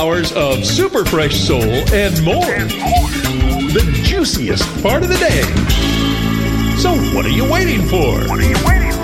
hours of super fresh soul and more. The juiciest part of the day. So what are you waiting for? What are you waiting for?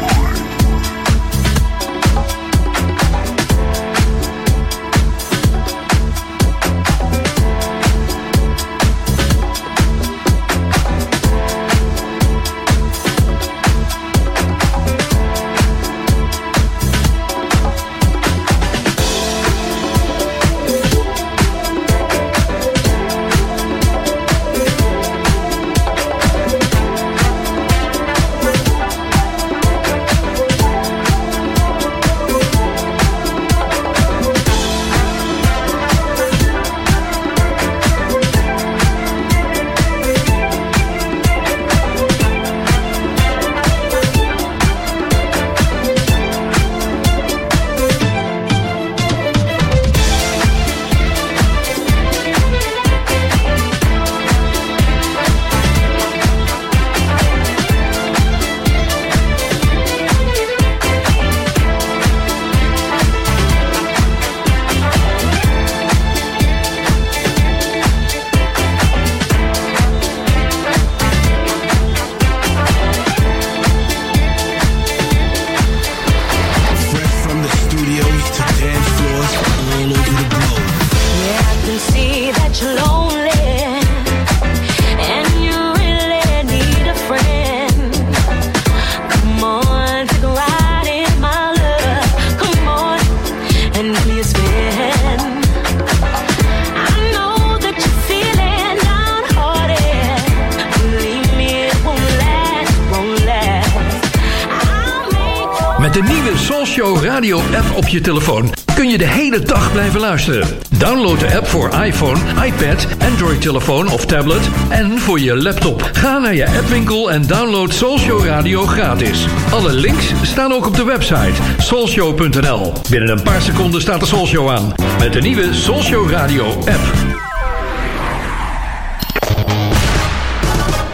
Voor je laptop. Ga naar je appwinkel en download Soulshow Radio gratis. Alle links staan ook op de website soulshow.nl. Binnen een paar seconden staat de Soulshow aan met de nieuwe Soulshow Radio app.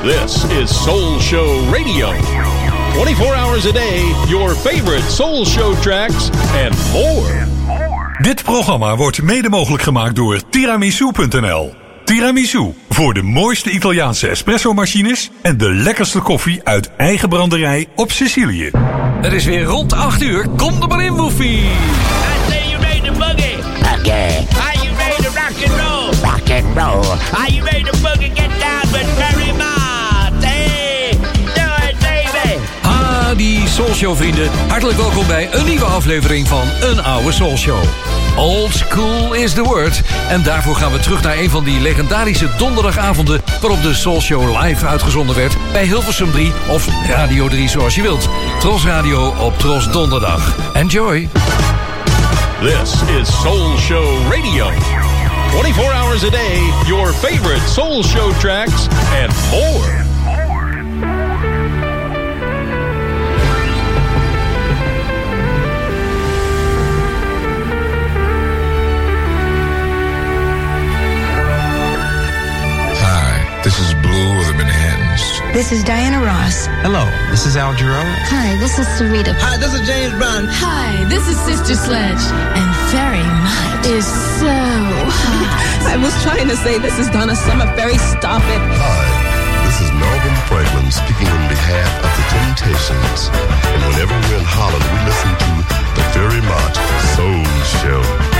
This is Soul Show Radio. 24 hours a day, your favorite soul show tracks and more. Dit programma wordt mede mogelijk gemaakt door tiramisu.nl. Tiramisu, voor de mooiste Italiaanse espresso-machines en de lekkerste koffie uit eigen branderij op Sicilië. Het is weer rond 8 uur. Kom er maar in, Woefie. I say you ready to boogie. Okay. Are you ready to rock and roll? Rock and roll. Are you ready to boogie? Get down with Mary Ma. die Soulshow vrienden. Hartelijk welkom bij een nieuwe aflevering van Een Oude Soulshow. Old school is the word. En daarvoor gaan we terug naar een van die legendarische donderdagavonden... waarop de Soulshow live uitgezonden werd bij Hilversum 3 of Radio 3 zoals je wilt. Tros Radio op Tros Donderdag. Enjoy! This is Soul Show Radio. 24 hours a day, your favorite Soul Show tracks and more. This is Diana Ross. Hello, this is Al Jarreau. Hi, this is Sarita. Hi, this is James Brown. Hi, this is Sister Sledge. And very much is so hot. I was trying to say this is Donna Summer. Very stop it. Hi, this is Melvin Franklin speaking on behalf of the Temptations. And whenever we're in Holland, we listen to the Very Much Soul Show.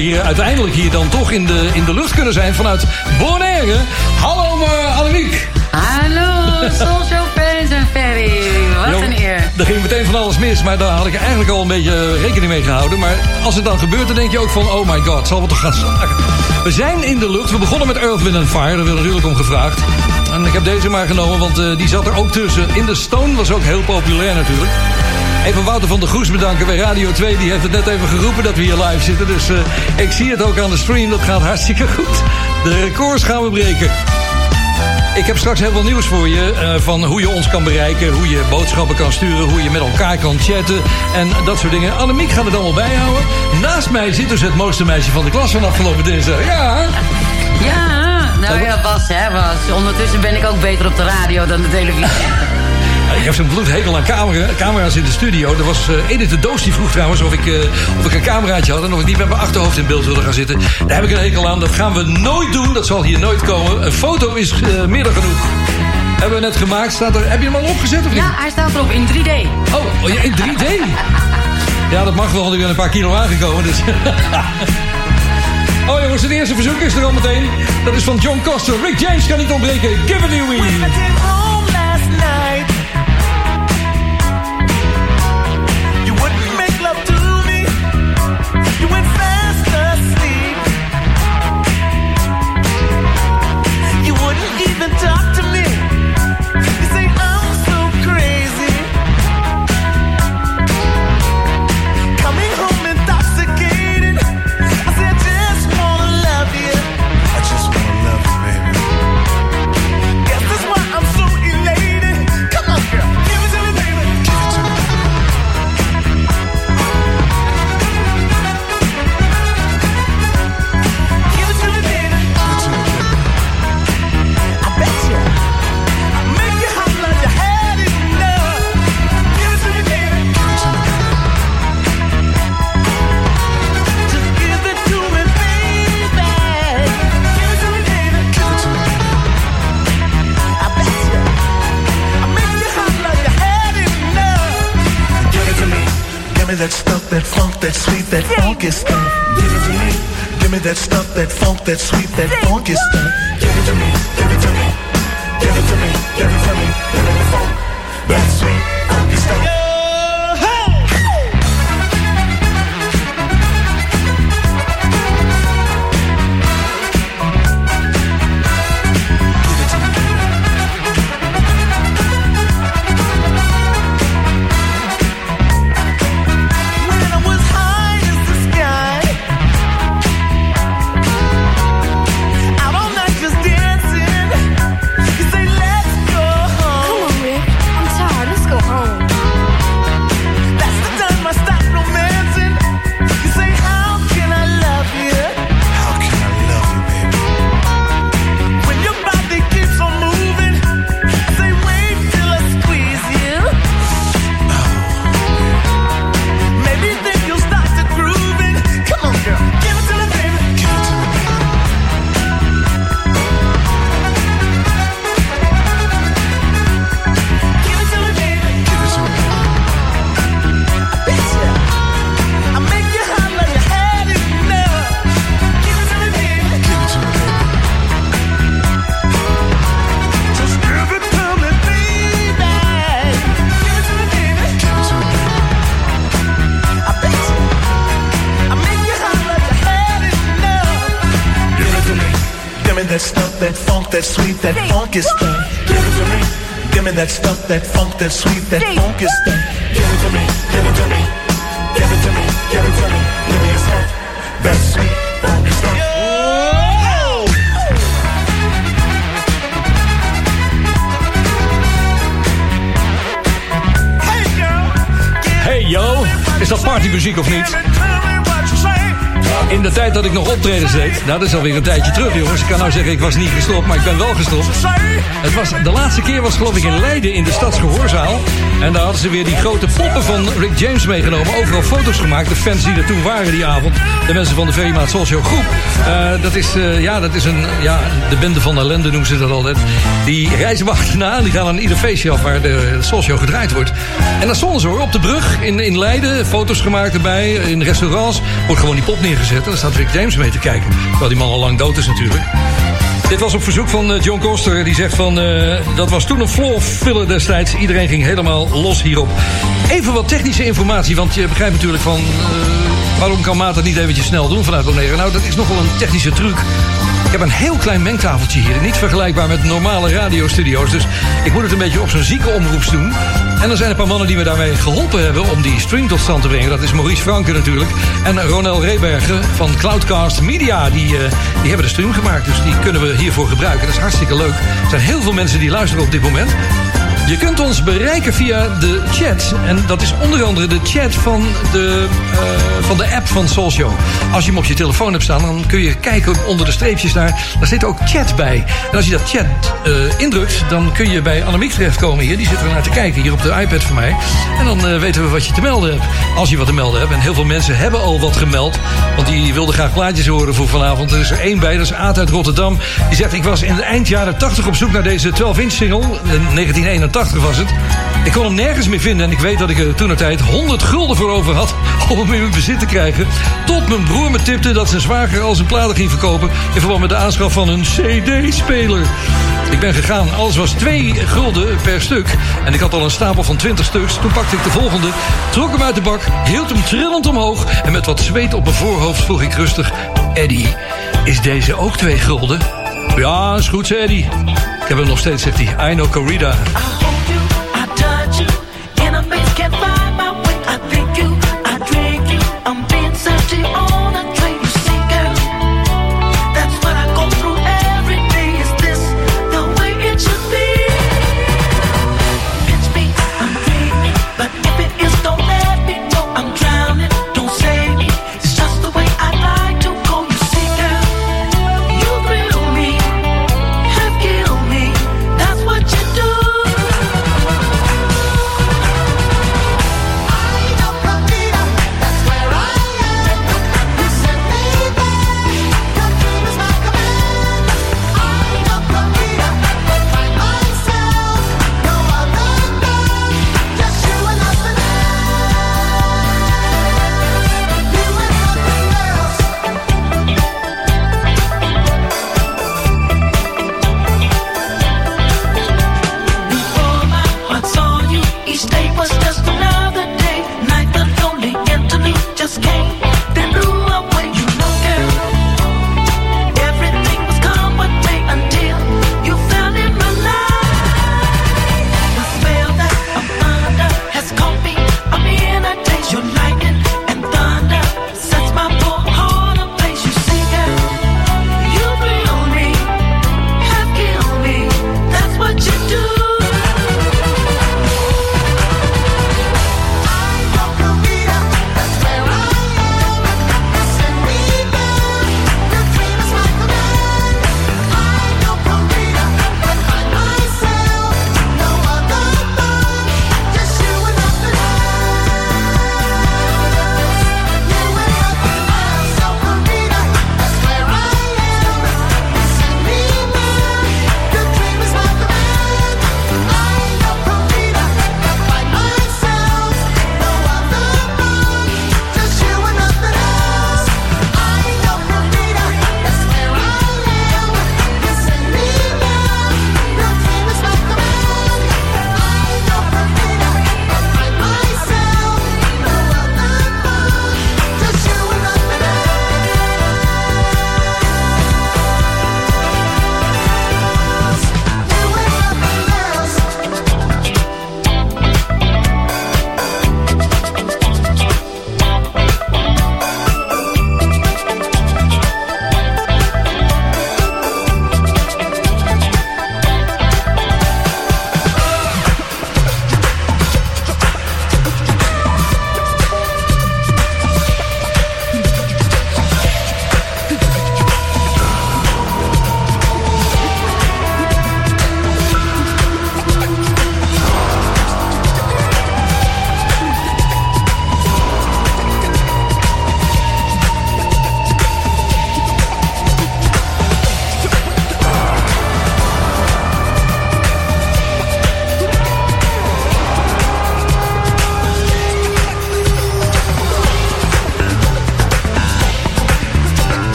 We hier uiteindelijk hier dan toch in de, in de lucht kunnen zijn vanuit Bonaire. Hallo uh, Annemiek. Hallo, Show fans en Ferry. Wat Jo, een eer. Er ging meteen van alles mis, maar daar had ik eigenlijk al een beetje rekening mee gehouden. Maar als het dan gebeurt, dan denk je ook van, oh my god, zal we toch gaan slagen. We zijn in de lucht. We begonnen met Earth, Wind Fire. Daar werd natuurlijk om gevraagd. En ik heb deze maar genomen, want eh, die zat er ook tussen. In de Stone was ook heel populair natuurlijk. Even Wouter van der Goes bedanken bij Radio 2. Die heeft het net even geroepen dat we hier live zitten. Dus eh, ik zie het ook aan de stream. Dat gaat hartstikke goed. De records gaan we breken. Ik heb straks heel veel nieuws voor je. eh, van hoe je ons kan bereiken. Hoe je boodschappen kan sturen. Hoe je met elkaar kan chatten. En dat soort dingen. Annemiek gaat het allemaal bijhouden. Naast mij zit dus het mooiste meisje van de klas van afgelopen dinsdag. Ja. Ja, nou ja, was hè, was. Ondertussen ben ik ook beter op de radio dan de televisie. Ik heb zo'n bloedhekel aan camera, camera's in de studio. Er was uh, Edith de Doos die vroeg trouwens of ik, uh, of ik een cameraatje had... en of ik niet met mijn achterhoofd in beeld wilde gaan zitten. Daar heb ik een hekel aan. Dat gaan we nooit doen. Dat zal hier nooit komen. Een foto is uh, meer dan genoeg. Hebben we net gemaakt. Staat er, heb je hem al opgezet of niet? Ja, hij staat erop in 3D. Oh, oh ja, in 3D? ja, dat mag wel, want ik ben een paar kilo aangekomen. Dus. oh jongens, het eerste verzoek is er al meteen. Dat is van John Coster. Rick James kan niet ontbreken. Give it away. talk that that funky stuff. Give it to me. Give me that stuff, that funk, that sweet, that funky stuff. Give it to me. Give it to me. Give it to me. Give it to me. That funky stuff. Give it to me. Give me that stuff, that funk, that sweet, that funky stuff. Give it to me. Give it to me. Give it to me. Give it to me. Give me your stuff, that sweet, funky stuff. Hey girl, Hey yo, is dat partymuziek of niet? In de tijd dat ik nog optredens deed, nou dat is alweer een tijdje terug jongens. Ik kan nou zeggen ik was niet gestopt, maar ik ben wel gestopt. Het was, de laatste keer was geloof ik in Leiden in de Stadsgehoorzaal. En daar hadden ze weer die grote poppen van Rick James meegenomen. Overal foto's gemaakt. De fans die er toen waren die avond. De mensen van de VMA Socio groep. Eh, dat, is, eh, ja, dat is een, ja, de bende van ellende noemen ze dat altijd. Die reizen we achterna. Die gaan aan ieder feestje af waar de Socio gedraaid wordt. En dan stonden ze hoor op de brug in, in Leiden. Foto's gemaakt erbij. In restaurants. Wordt gewoon die pop neergezet. En daar staat Rick James mee te kijken. Terwijl die man al lang dood is natuurlijk. Dit was op verzoek van eh, John Koster. Die zegt van, eh, dat was toen een floor filler destijds. Iedereen ging helemaal los hierop. Even wat technische informatie, want je begrijpt natuurlijk van... eh, waarom kan Maat niet eventjes snel doen vanuit Bonaire? Nou, dat is nogal een technische truc. Ik heb een heel klein mengtafeltje hier. Niet vergelijkbaar met normale radiostudio's. Dus ik moet het een beetje op zo'n zieke omroeps doen. En er zijn een paar mannen die me daarmee geholpen hebben... om die stream tot stand te brengen. Dat is Maurice Franke natuurlijk. En Ronel Rebergen van Cloudcast Media. Die, die hebben de stream gemaakt. Dus die kunnen we hiervoor gebruiken. Dat is hartstikke leuk. Er zijn heel veel mensen die luisteren op dit moment. Je kunt ons bereiken via de chat. En dat is onder andere de chat van de, eh, van de app van Soulshow. Als je hem op je telefoon hebt staan, dan kun je kijken onder de streepjes daar. Daar zit ook chat bij. En als je dat chat eh, indrukt, dan kun je bij Annemiek terechtkomen hier. Die zit er naar te kijken, hier op de iPad van mij. En dan eh, weten we wat je te melden hebt. Als je wat te melden hebt. En heel veel mensen hebben al wat gemeld. Want die wilden graag plaatjes horen voor vanavond. Er is er één bij, dat is Aad uit Rotterdam. Die zegt, ik was in de eind jaren 80 op zoek naar deze 12-inch single. In 1981 was het. Ik kon hem nergens meer vinden en ik weet dat ik er toen een tijd 100 gulden voor over had om hem in mijn bezit te krijgen. Tot mijn broer me tipte dat zijn zwager al zijn platen ging verkopen in verband met de aanschaf van een CD-speler. Ik ben gegaan, alles was 2 gulden per stuk. En ik had al een stapel van 20 stuks. Toen pakte ik de volgende, trok hem uit de bak, hield hem trillend omhoog. En met wat zweet op mijn voorhoofd vroeg ik rustig: Eddie, is deze ook 2 gulden? Ja, is goed, zei Eddie. Heb hem nog steeds, zegt hij. I know Corrida. I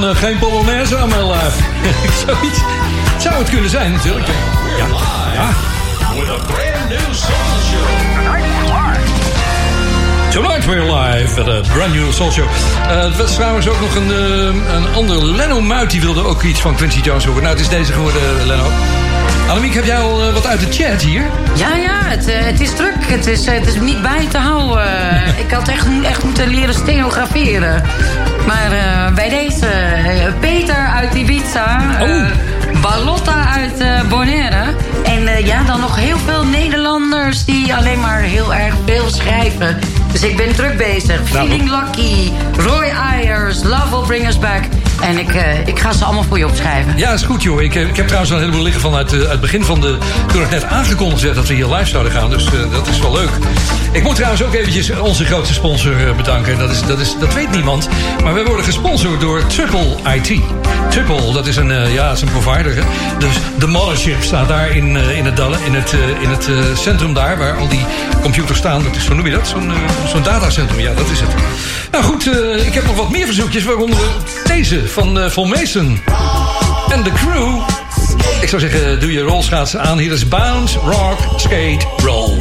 van eh, geen Polonaise aan mijn lijf. Zoiets. Zou het kunnen zijn, natuurlijk. Ja. ja. With a brand new soul show. Tonight We're Live, met een brand new soul show. Eh, het was trouwens ook nog een, eh, een ander Leno Muit, die wilde ook iets van Quincy Jones horen. Nou, het is deze geworden, Leno. Annemiek, heb jij al eh, wat uit de chat hier? Ja, ja, het, eh, het is druk. Het is, eh, het is niet bij te houden. Ik had echt, echt moeten leren stenograferen. Maar bij deze, Peter uit Ibiza. eh, Balotta uit eh, Bonaire. En ja, dan nog heel veel Nederlanders die alleen maar heel erg veel schrijven. Dus ik ben druk bezig. Nou, Feeling Lucky, Roy Ayers, Love Will Bring Us Back. En ik, eh, ik ga ze allemaal voor je opschrijven. Ja, is goed joh. Ik, eh, ik heb trouwens al een heleboel liggen vanuit eh, het begin van de... Toen het net aangekondigd werd dat we hier live zouden gaan. Dus dat is wel leuk. Ik moet trouwens ook eventjes onze grootste sponsor eh, bedanken. Dat, is, dat, is, dat weet niemand. Maar we worden gesponsord door Triple IT. Triple, dat is een, eh, ja, is een provider. Hè? Dus de mothership staat daar in, eh, in het, Dalle- in het, in het centrum daar... waar al die computers staan. Dat is, hoe noem je dat? Zo'n zo'n datacentrum. Ja, dat is het. Nou goed, ik heb nog wat meer verzoekjes. Waaronder deze van uh, Mason. En de crew. Ik zou zeggen, doe je rolschaatsen aan. Hier is Bounce, Rock, Skate. Roll,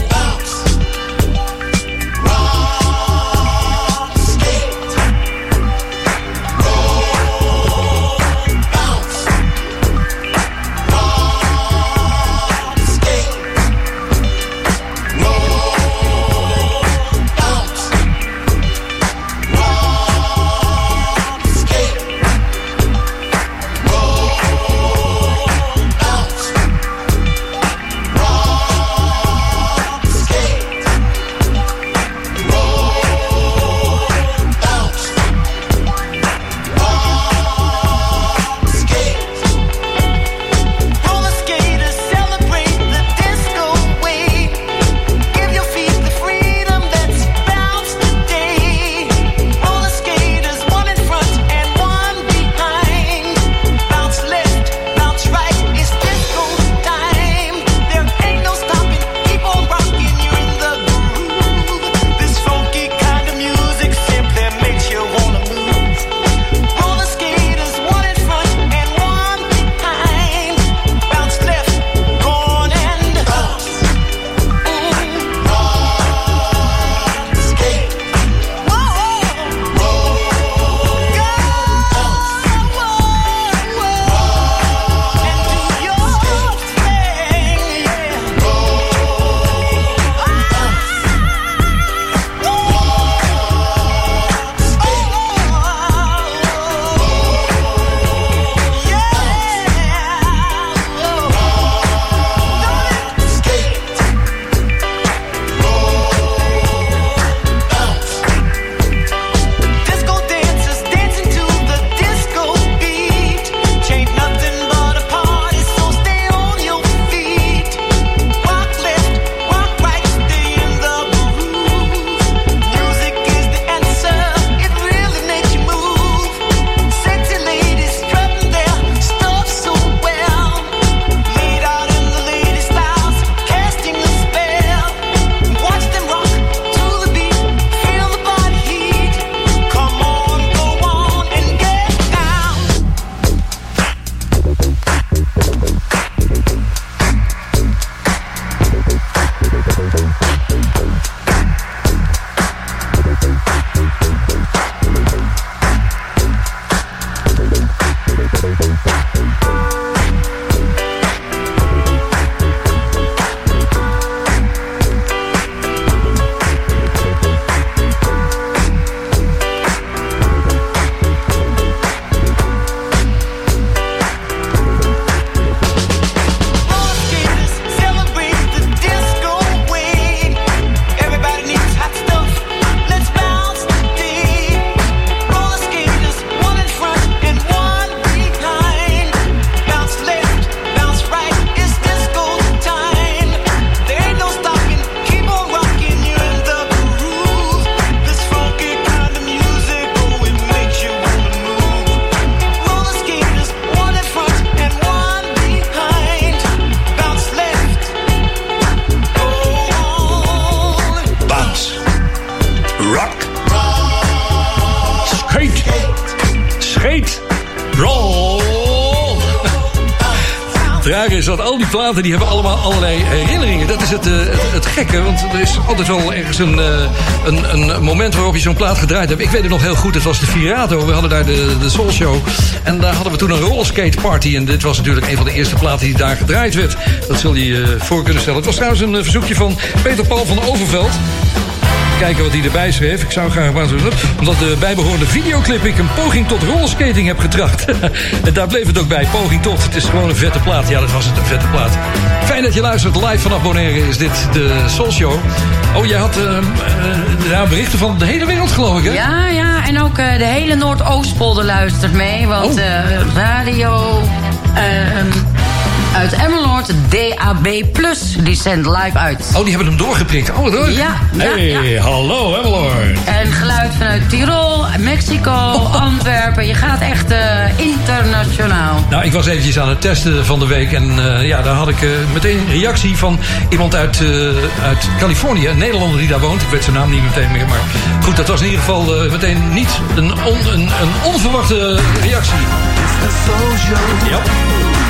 dat al die platen die hebben allemaal allerlei herinneringen. Dat is het, eh, het, gekke, want er is altijd wel ergens een, eh, een, een moment waarop je zo'n plaat gedraaid hebt. Ik weet het nog heel goed, het was de Virato. We hadden daar de, de Soul Show. En daar hadden we toen een rollerskate party. En dit was natuurlijk een van de eerste platen die daar gedraaid werd. Dat zul je je voor kunnen stellen. Het was trouwens een eh, verzoekje van Peter Paul van Overveld kijken wat hij erbij schreef. Ik zou graag Omdat de bijbehorende videoclip ik een poging tot rollerskating heb getracht. en daar bleef het ook bij. Poging tot. Het is gewoon een vette plaat. Ja, dat was het, een vette plaat. Fijn dat je luistert. Live vanaf Bonaire is dit de Soul Show. Oh, jij had uh, uh, ja, berichten van de hele wereld, geloof ik, hè? Ja, ja. En ook uh, de hele Noordoostpolder luistert mee. Want Oh. uh, radio... ehm, uit Emmeloord, DAB+, die zendt live uit. Oh, die hebben hem doorgeprikt. Oh, wat leuk. Ja, ja, Hey, ja. hallo, Emmeloord. En geluid vanuit Tirol, Mexico, Antwerpen. Je gaat echt eh, internationaal. Nou, ik was eventjes aan het testen van de week. En eh, ja, daar had ik eh, meteen een reactie van iemand uit, eh, uit Californië. Een Nederlander die daar woont. Ik weet zijn naam niet meteen meer. Maar goed, dat was in ieder geval meteen niet een, on- een, een onverwachte reactie. Ja.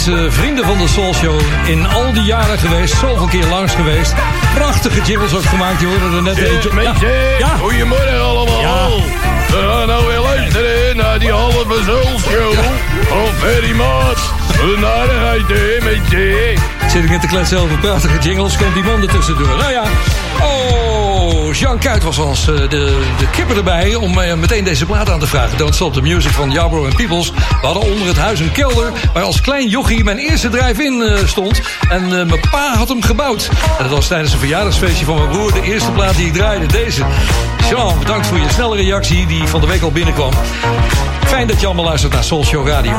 grootste vrienden van de Soul Show. In al die jaren geweest. Zoveel keer langs geweest. Prachtige jingles ook gemaakt. Je hoorde er net eentje. Ja. goedemorgen allemaal. Ja. We gaan nou weer luisteren naar die halve show van Ferry. Wat een aardigheid, hè, mensen. Zit ik net te kletsen over prachtige jingles. Komt die man er tussendoor. Nou ja. Jean Kuit was als eh, de, de kipper erbij om eh, meteen deze plaat aan te vragen. Don't Stop the Music van Jabro en Peoples. We hadden onder het huis een kelder waar als klein jochie mijn eerste drive-in eh, stond. En mijn pa had hem gebouwd. En dat was tijdens een verjaardagsfeestje van mijn broer de eerste plaat die ik draaide. Deze. Jean, bedankt voor je snelle reactie die van de week al binnenkwam. Fijn dat je allemaal luistert naar Soul Show Radio.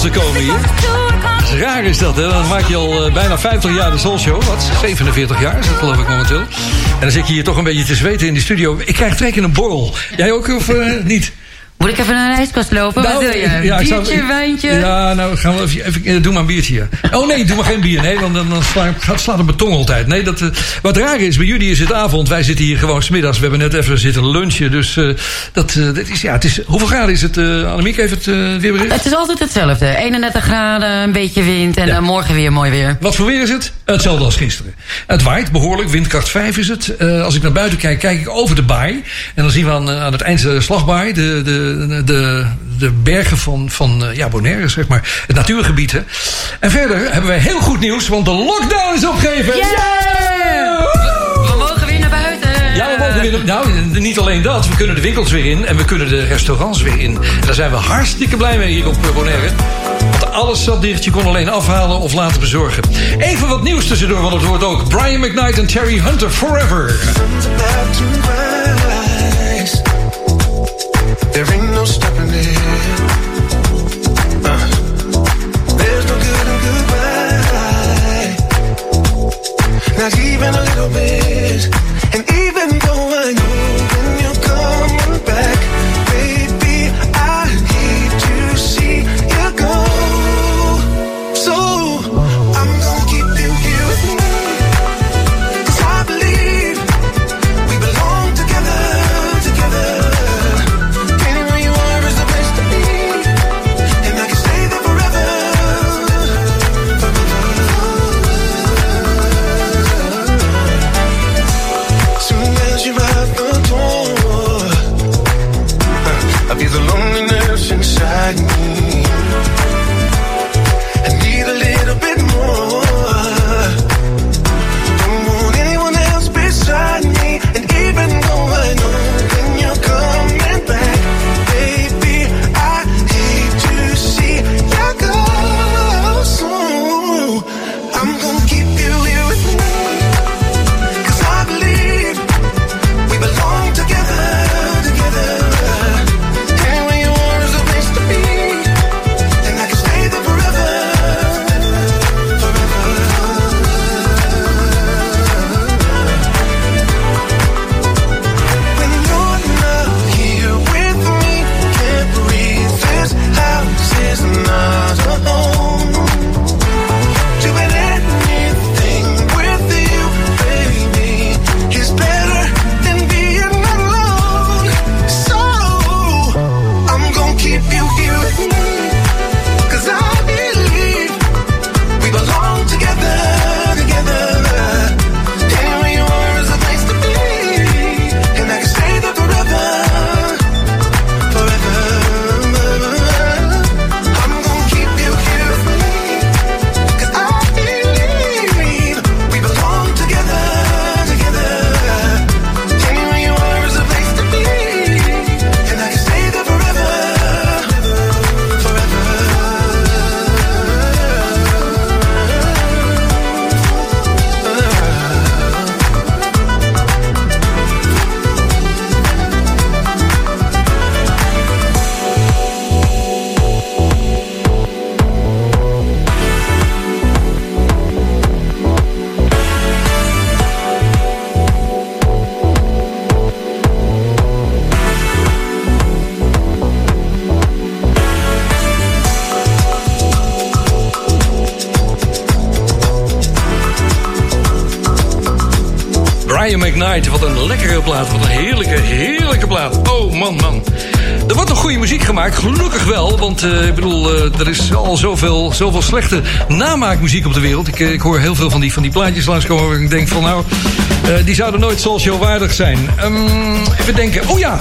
Te komen hier. Raar is dat, hè? Dan maak je al eh, bijna 50 jaar de Soul Show. Wat? 47 jaar is dat geloof ik momenteel. En dan zit je hier toch een beetje te zweten in die studio. Ik krijg twee keer een borrel. Jij ook of eh, niet? Moet ik even naar de ijskast lopen? Wat wil je? zou- Biertje, wijntje? Ja, nou gaan we even, even eh, doe maar een biertje hier. Oh nee, doe maar geen bier. Nee, want dan, dan sla, gaat, slaat mijn tong altijd. Nee, dat, eh, wat raar is, bij jullie is het avond. Wij zitten hier gewoon smiddags. We hebben net even zitten lunchen. Dus eh, dat, dat is, ja, het is, hoeveel graden is het? eh Annemiek heeft het eh weerbericht. Het is altijd hetzelfde. 31 graden, een beetje wind en morgen weer mooi weer. Wat voor weer is het? Hetzelfde als gisteren. Het waait behoorlijk, windkracht 5 is het. Eh, als ik naar buiten kijk, kijk ik over de baai. En dan zien we aan, eh, aan het eind de slagbaai, de, de, de, de bergen van, van eh, ja, Bonaire, zeg maar. Het natuurgebied, hè. En verder hebben wij heel goed nieuws, want de lockdown is opgegeven. We mogen weer naar buiten. Ja, we mogen weer. Nou, niet alleen dat. We kunnen de winkels weer in en we kunnen de restaurants weer in. En daar zijn we hartstikke blij mee hier op Bonaire. Alles zat dicht. Je kon alleen afhalen of laten bezorgen. Even wat nieuws tussendoor, want het wordt ook Brian McKnight en Terry Hunter Forever. about to rise. There ain't no stopping it. Uh. Not even a little bit. Al zoveel, zoveel slechte namaakmuziek op de wereld. Ik, eh, ik hoor heel veel van die, van die plaatjes langskomen... waar ik denk van nou, eh, die zouden nooit Soulshow waardig zijn. Ehm, even denken, oh ja...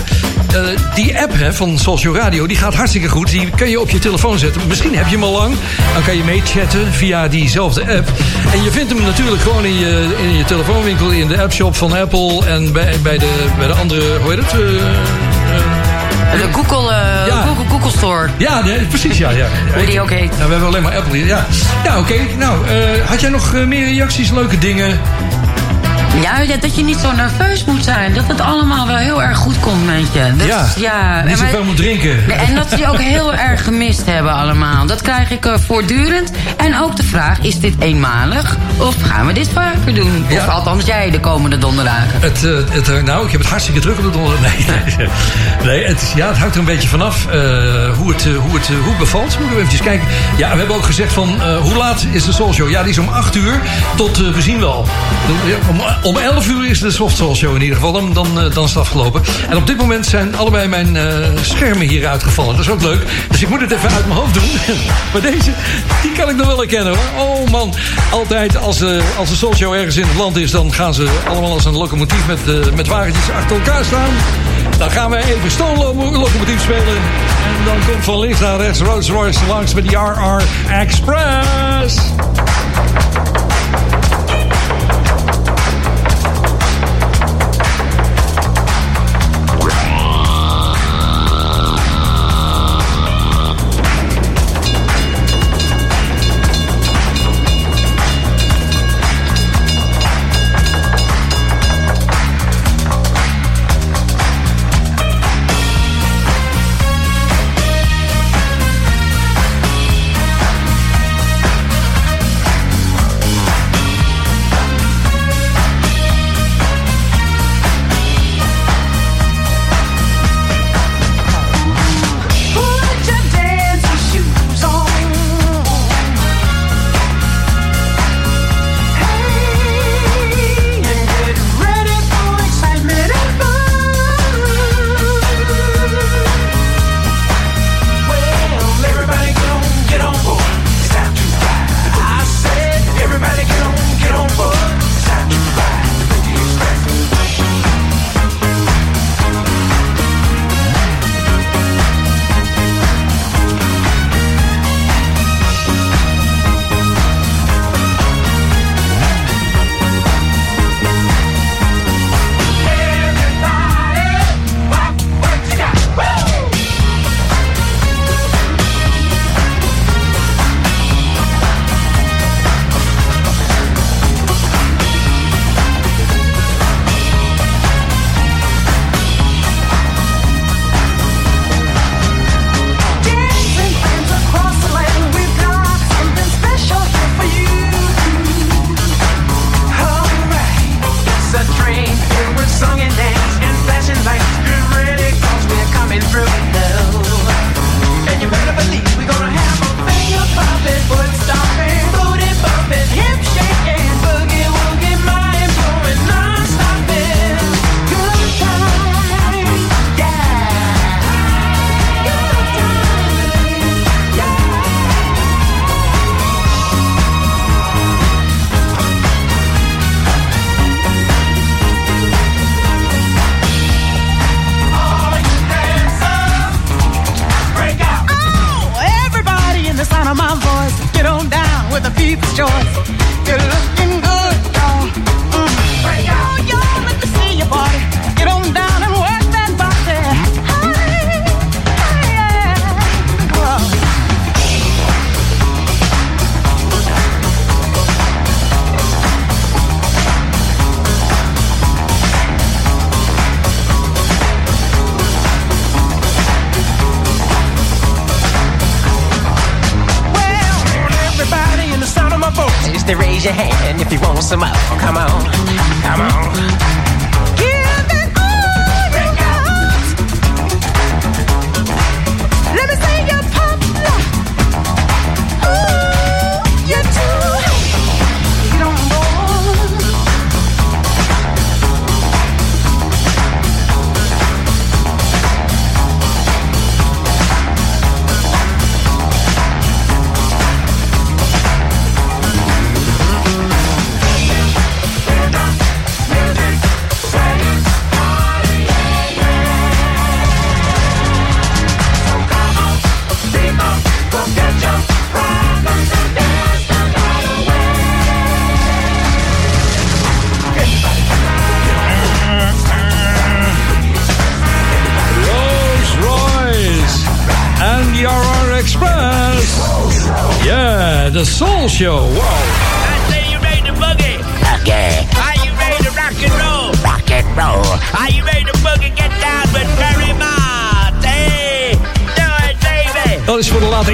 eh, die app hè, van Soulshow Radio, die gaat hartstikke goed. Die kun je op je telefoon zetten. Misschien heb je hem al lang. Dan kan je meechatten via diezelfde app. En je vindt hem natuurlijk gewoon in je, in je telefoonwinkel... in de appshop van Apple en bij, bij, de, bij de andere... Hoe heet het? De Google, eh, Google, Google Store. ja, nee, precies, ja. ja. Hoe die ook heet. Nou, we hebben alleen maar Apple hier. Ja, ja oké. Nou, eh, had jij nog eh, meer reacties, leuke dingen? Ja, dat- je niet zo nerveus moet zijn. Dat het allemaal wel heel erg goed komt met je. Dat, ja, ja. niet zoveel moet drinken. Nee, En dat ze je ook heel erg gemist hebben allemaal. Dat krijg ik eh, voortdurend. En ook de vraag, is dit eenmalig? Of gaan we dit vaker doen? Of althans jij de komende donderdagen. Het, eh, het, eh, nou, ik heb het hartstikke druk op de donderdag. Nee, nee, nee het, ja, het hangt er een beetje vanaf eh, hoe, het, hoe, het, hoe het bevalt. Moeten we even kijken. Ja, we hebben ook gezegd van, hoe laat is de Soul Show? Ja, die is om 8 uur tot eh, we zien wel. Ja, Om, om 11 uur is de Soft Soul Show in ieder geval. Dan, dan, eh, dan is het afgelopen. En op dit moment zijn allebei mijn eh, schermen hier uitgevallen. Dat is ook leuk. Dus ik moet het even uit mijn hoofd doen. maar deze, die kan ik nog wel herkennen hoor. Oh man, altijd als, eh, als de Soul ergens in het land is... dan gaan ze allemaal als een locomotief met, eh, met wagentjes achter elkaar staan. Dan gaan wij even stoomlocomotief spelen. En dan komt van links naar rechts Rolls Royce langs met die RR Express. Raise your hand if you want some more. Come on, come on.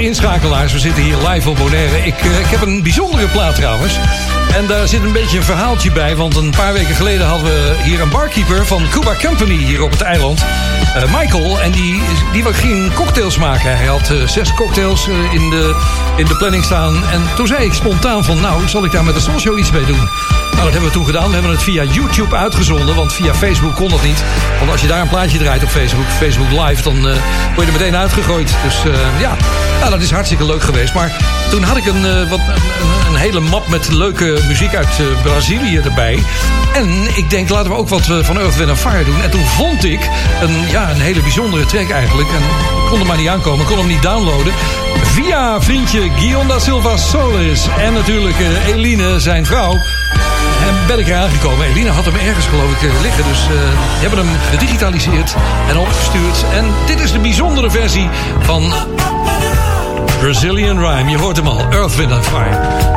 Inschakelaars. We zitten hier live op Bonaire. Ik, eh, ik heb een bijzondere plaat trouwens. En daar zit een beetje een verhaaltje bij. Want een paar weken geleden hadden we hier een barkeeper van Cuba Company hier op het eiland. Eh, Michael. En die, die ging cocktails maken. Hij had eh, zes cocktails in, de, in de planning staan. En toen zei ik spontaan van nou, zal ik daar met de Show iets mee doen? Nou, dat hebben we toen gedaan. We hebben het via YouTube uitgezonden. Want via Facebook kon dat niet. Want als je daar een plaatje draait op Facebook, Facebook Live, dan word je er meteen uitgegooid. Dus ja, nou, dat is hartstikke leuk geweest. Maar Toen had ik een, eh, wat, een, een hele map met leuke muziek uit eh, Brazilië erbij. En ik denk, laten we ook wat eh, van Earth, Wind Fire doen. En toen vond ik een, ja, een hele bijzondere track eigenlijk. En ik kon er maar niet aankomen, kon hem niet downloaden. Via vriendje Guion da Silva Solis. En natuurlijk Eline, zijn vrouw. En ben ik er aangekomen. Eline had hem ergens geloof ik liggen. Dus die hebben hem gedigitaliseerd en opgestuurd. En dit is de bijzondere versie van Brazilian Rhyme. Je hoort hem al. Earth, Wind Fire.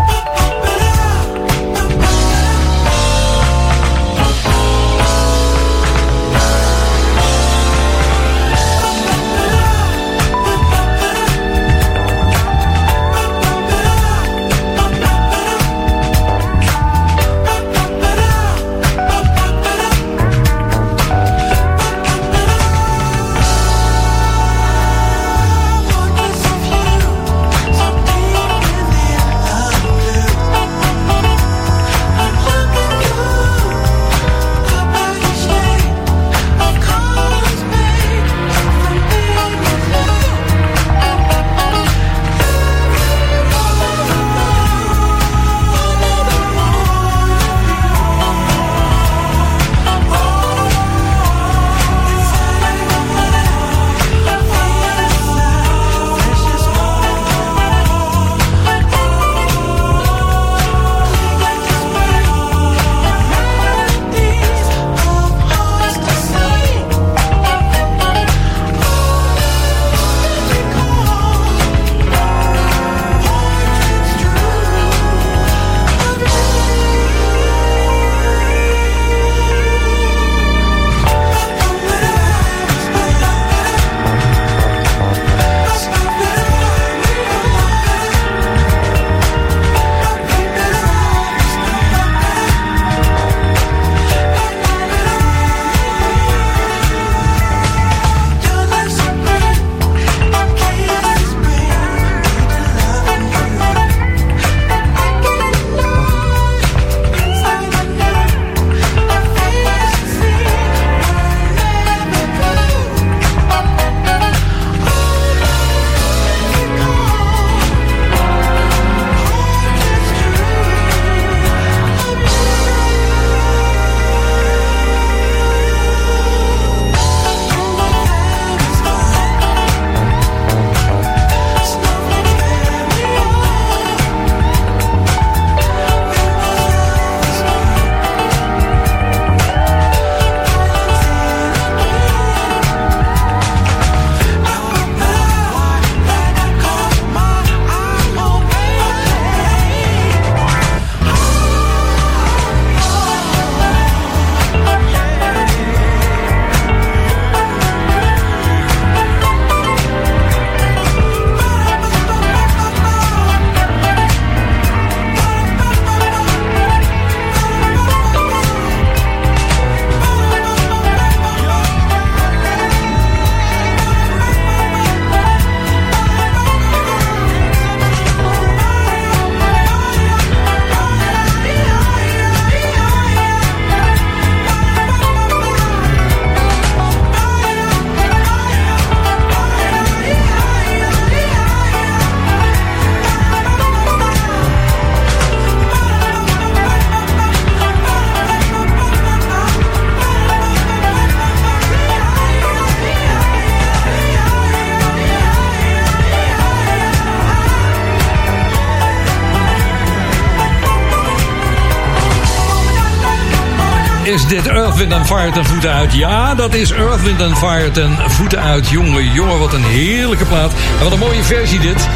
Dit Earth, Wind and Fire ten voeten uit? Ja, dat is Earth, Wind and Fire ten voeten uit. Jongen, jongen, wat een heerlijke plaat. En wat een mooie versie dit.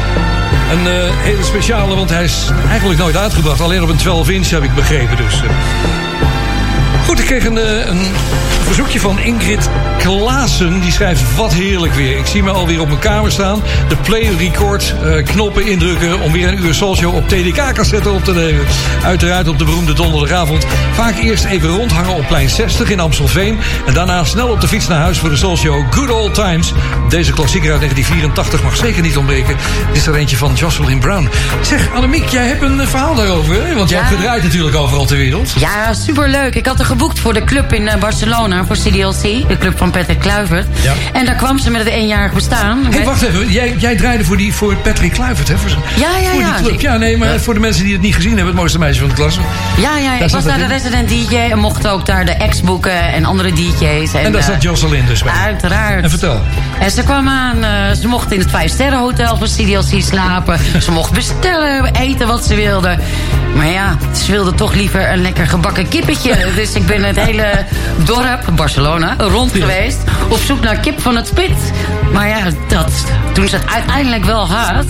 Een eh, hele speciale, want hij is eigenlijk nooit uitgebracht. Alleen op een 12 inch heb ik begrepen dus. eh. Goed, ik kreeg een, eh, een verzoekje van Ingrid Klaassen. Die schrijft, wat heerlijk weer. Ik zie me alweer op mijn kamer staan. De play record eh, knoppen indrukken... om weer een uur Soulshow op TDK-cassette op te nemen. Uiteraard op de beroemde donderdagavond. Vaak eerst even rondhangen op plein 60 in Amstelveen. En daarna snel op de fiets naar huis voor de Soulshow Good Old Times. Deze klassieker uit 1984 mag zeker niet ontbreken. Dit is er eentje van Jocelyn Brown. Zeg, Annemiek, jij hebt een eh, verhaal daarover, hè? Want jij hebt gedraaid natuurlijk overal ter wereld. Ja, superleuk. Ik had er geboekt voor de club in eh, Barcelona, voor CDLC. De club van Patrick Kluivert. Ja. En daar kwam ze met het eenjarig bestaan. Hé, wacht even. Jij, jij draaide voor, die, voor Patrick Kluivert, hè? Voor, zijn- Ja, ja, voor ja. die club. Ja, nee, maar voor de mensen die het niet gezien hebben... het mooiste meisje van de klas. Ja, ja, ik was daar de resident DJ en mocht ook daar de ex boeken en andere DJ's. En daar eh, zat Jocelyn dus bij. Uiteraard. En vertel. En ze kwam aan, eh, ze mocht in het Vijfsterrenhotel van CDLC slapen. Ze mocht bestellen, eten wat ze wilde. Maar ja, ze wilde toch liever een lekker gebakken kippetje. Dus ik ben het hele dorp, Barcelona, rond geweest. Op zoek naar kip van het spit. Maar ja, dat, toen ze het uiteindelijk wel had...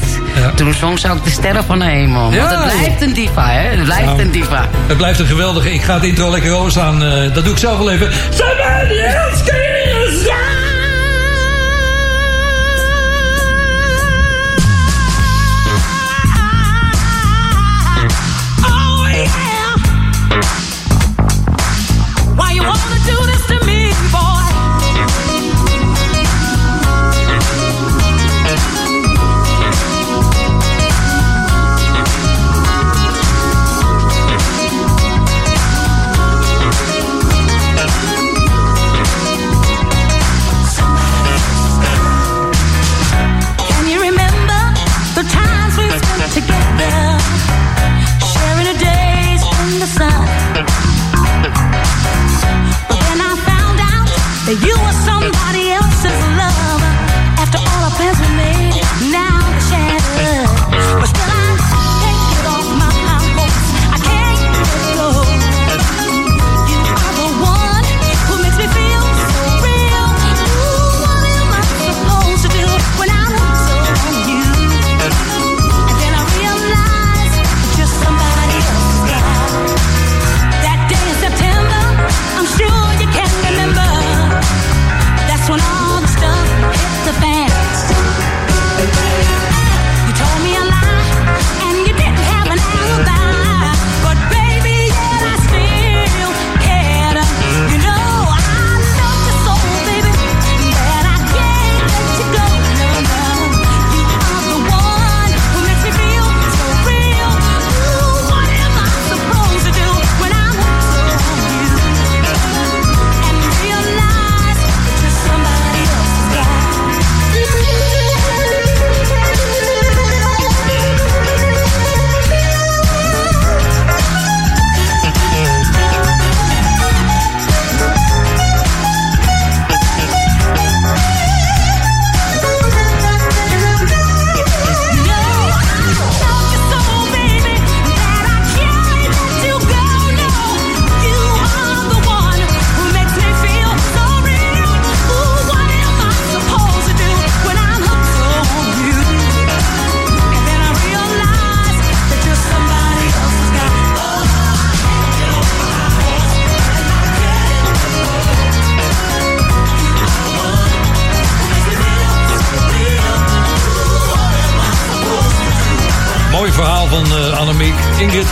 toen zong ze ook de sterren van de hemel. Want Ja. het blijft een diva, hè? Het blijft Nou, een diva. Het blijft een geweldige. Ik ga het intro lekker overstaan. eh dat doe ik zelf wel even. Somebody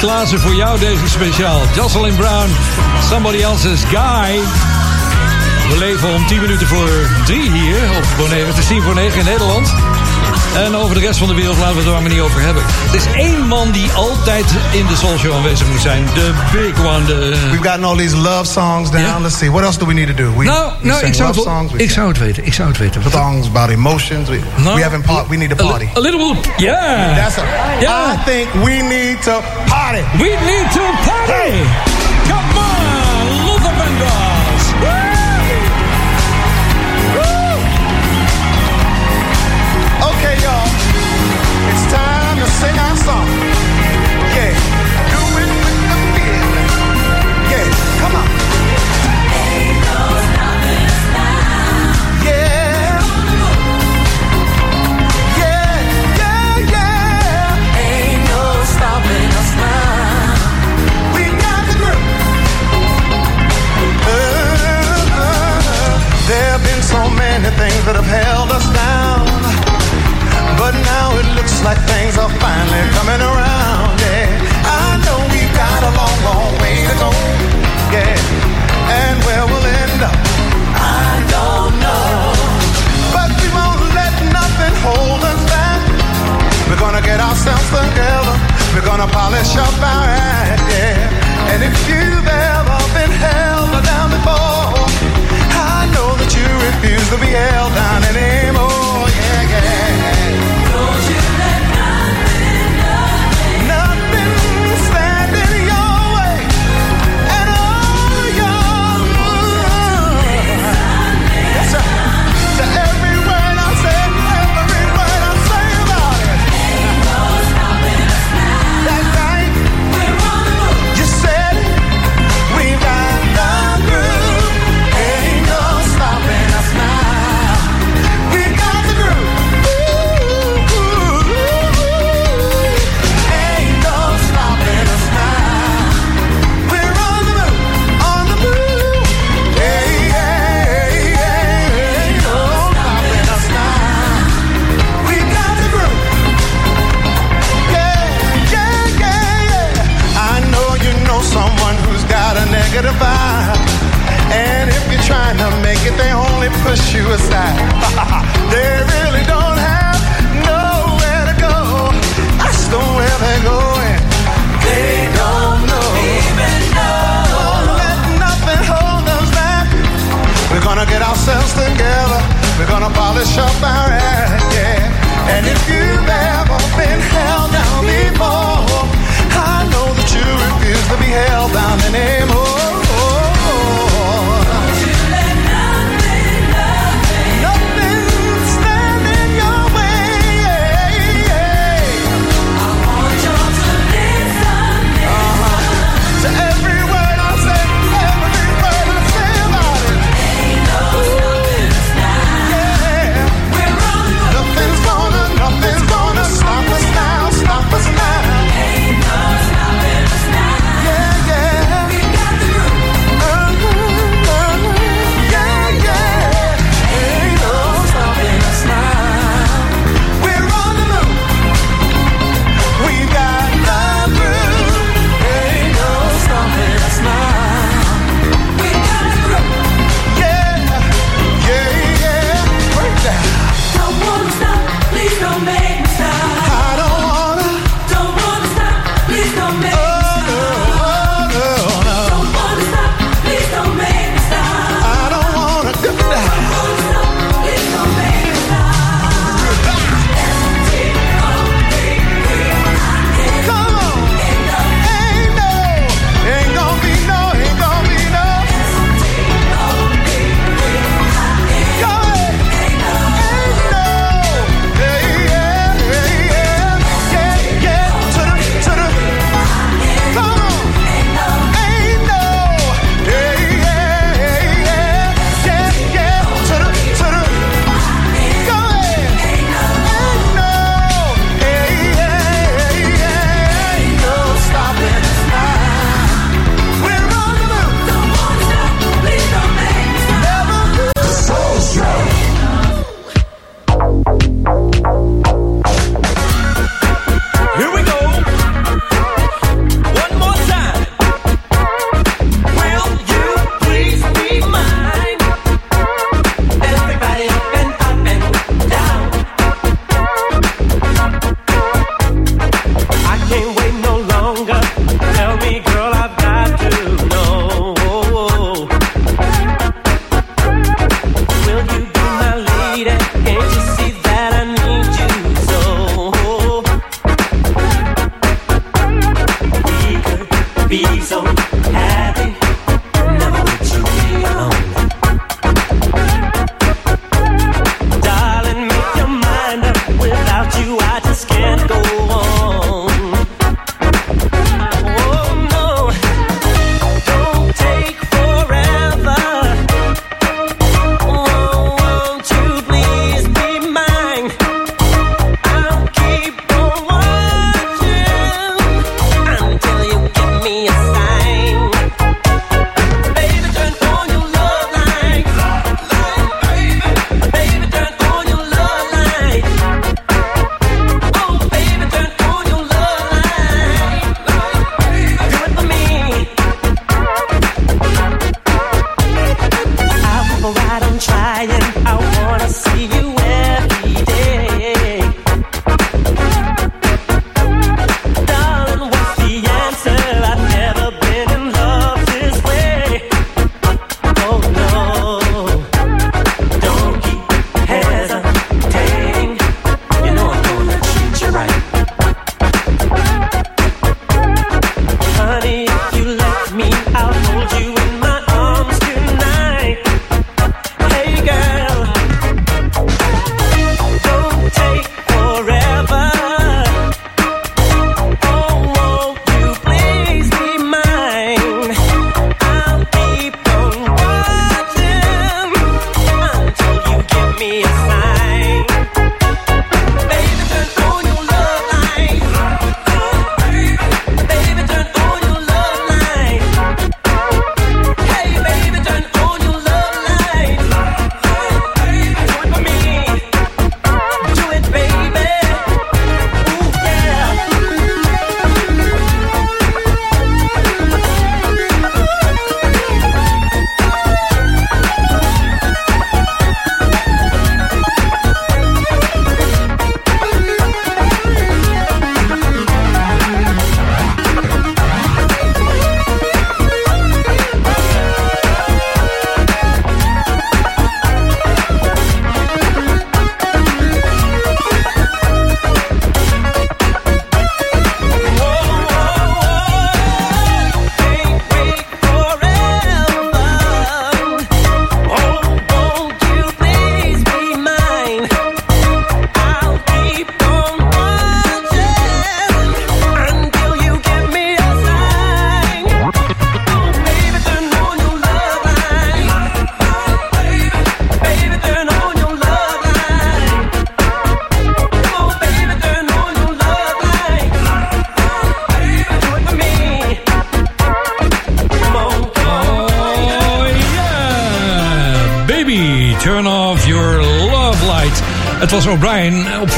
Klaassen voor jou deze speciaal. Jocelyn Brown, Somebody Else's Guy. We leven om 10 minuten voor 3 hier op Bonaire. Het is 10 voor 9 in Nederland. En over de rest van de wereld laten we het er maar niet over hebben. Er is één man die altijd in de Soul Show aanwezig moet zijn. De big one. De... We've gotten all these love songs down. Let's see. What else do we need to do? We, Nou, we nou ik, zou love het, songs. Ik zou het weten. Ik zou het weten. Songs about emotions. We, No. we haven't part. We need to A party. A little, yeah. That's a, Yeah. I think we need to party. We need to party. Sing our song. Yeah. Do it with the. Yeah. Come on. Yeah. Yeah, yeah, yeah. Ain't no stopping us now. Uh, uh, there have been so many things that have held us down.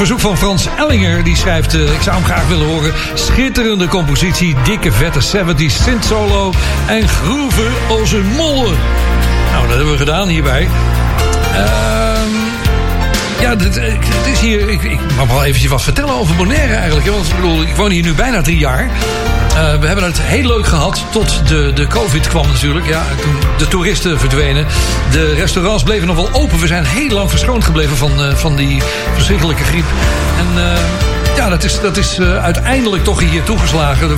Verzoek van Frans Ellinger. Die schrijft, eh, ik zou hem graag willen horen... schitterende compositie, dikke vette 70s synth solo... en groeven als een molle. Nou, dat hebben we gedaan hierbij. Ehm... Ja, eh, het is hier. Ik, ik mag wel eventjes wat vertellen over Bonaire eigenlijk. Want ik bedoel, ik woon hier nu bijna drie jaar. Eh, we hebben het heel leuk gehad tot de, de COVID kwam natuurlijk. Ja, toen de toeristen verdwenen. De restaurants bleven nog wel open. We zijn heel lang verschoond gebleven van, eh, van die verschrikkelijke griep. En ja, dat is, dat is eh, uiteindelijk toch hier toegeslagen.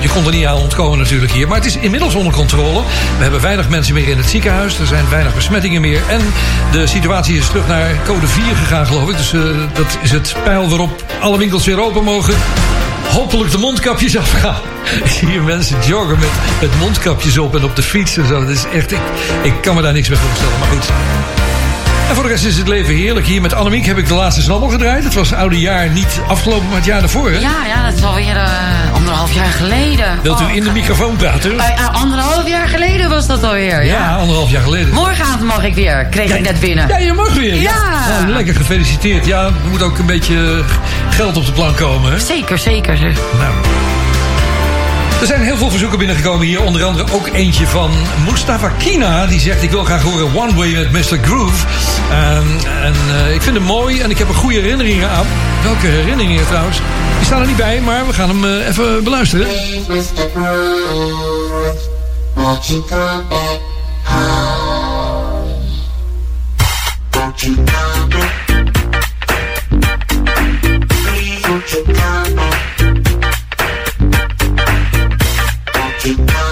Je kon er niet aan ontkomen natuurlijk hier. Maar het is inmiddels onder controle. We hebben weinig mensen meer in het ziekenhuis. Er zijn weinig besmettingen meer. En de situatie is terug naar code 4 gegaan, geloof ik. Dus eh, dat is het pijl waarop alle winkels weer open mogen. Hopelijk de mondkapjes afgaan. Zie hier mensen joggen met, met mondkapjes op en op de fiets zo. Dat is echt, ik, ik kan me daar niks bij voorstellen. Maar goed. En voor de rest is het leven heerlijk. Hier met Annemiek heb ik de laatste snabbel gedraaid. Het was het oude jaar niet afgelopen, maar het jaar daarvoor. Hè? Ja, ja, dat is alweer eh, anderhalf jaar geleden. Wilt u Oh, in de microfoon praten? eh, anderhalf jaar geleden was dat alweer. Ja. Ja, anderhalf jaar geleden. Morgenavond mag ik weer. Kreeg ik net binnen. Ja, je mag weer. Ja. Nou, lekker gefeliciteerd. Ja, er moet ook een beetje geld op de plank komen. Hè? Zeker, zeker. Nou. Er zijn heel veel verzoeken binnengekomen hier. Onder andere ook eentje van Mustafa Kina. Die zegt, ik wil graag horen One Way met Mr. Groove. Ehm, en eh, ik vind hem mooi en ik heb er goede herinneringen aan. Welke herinneringen trouwens? Die staan er niet bij, maar we gaan hem eh, even beluisteren. Have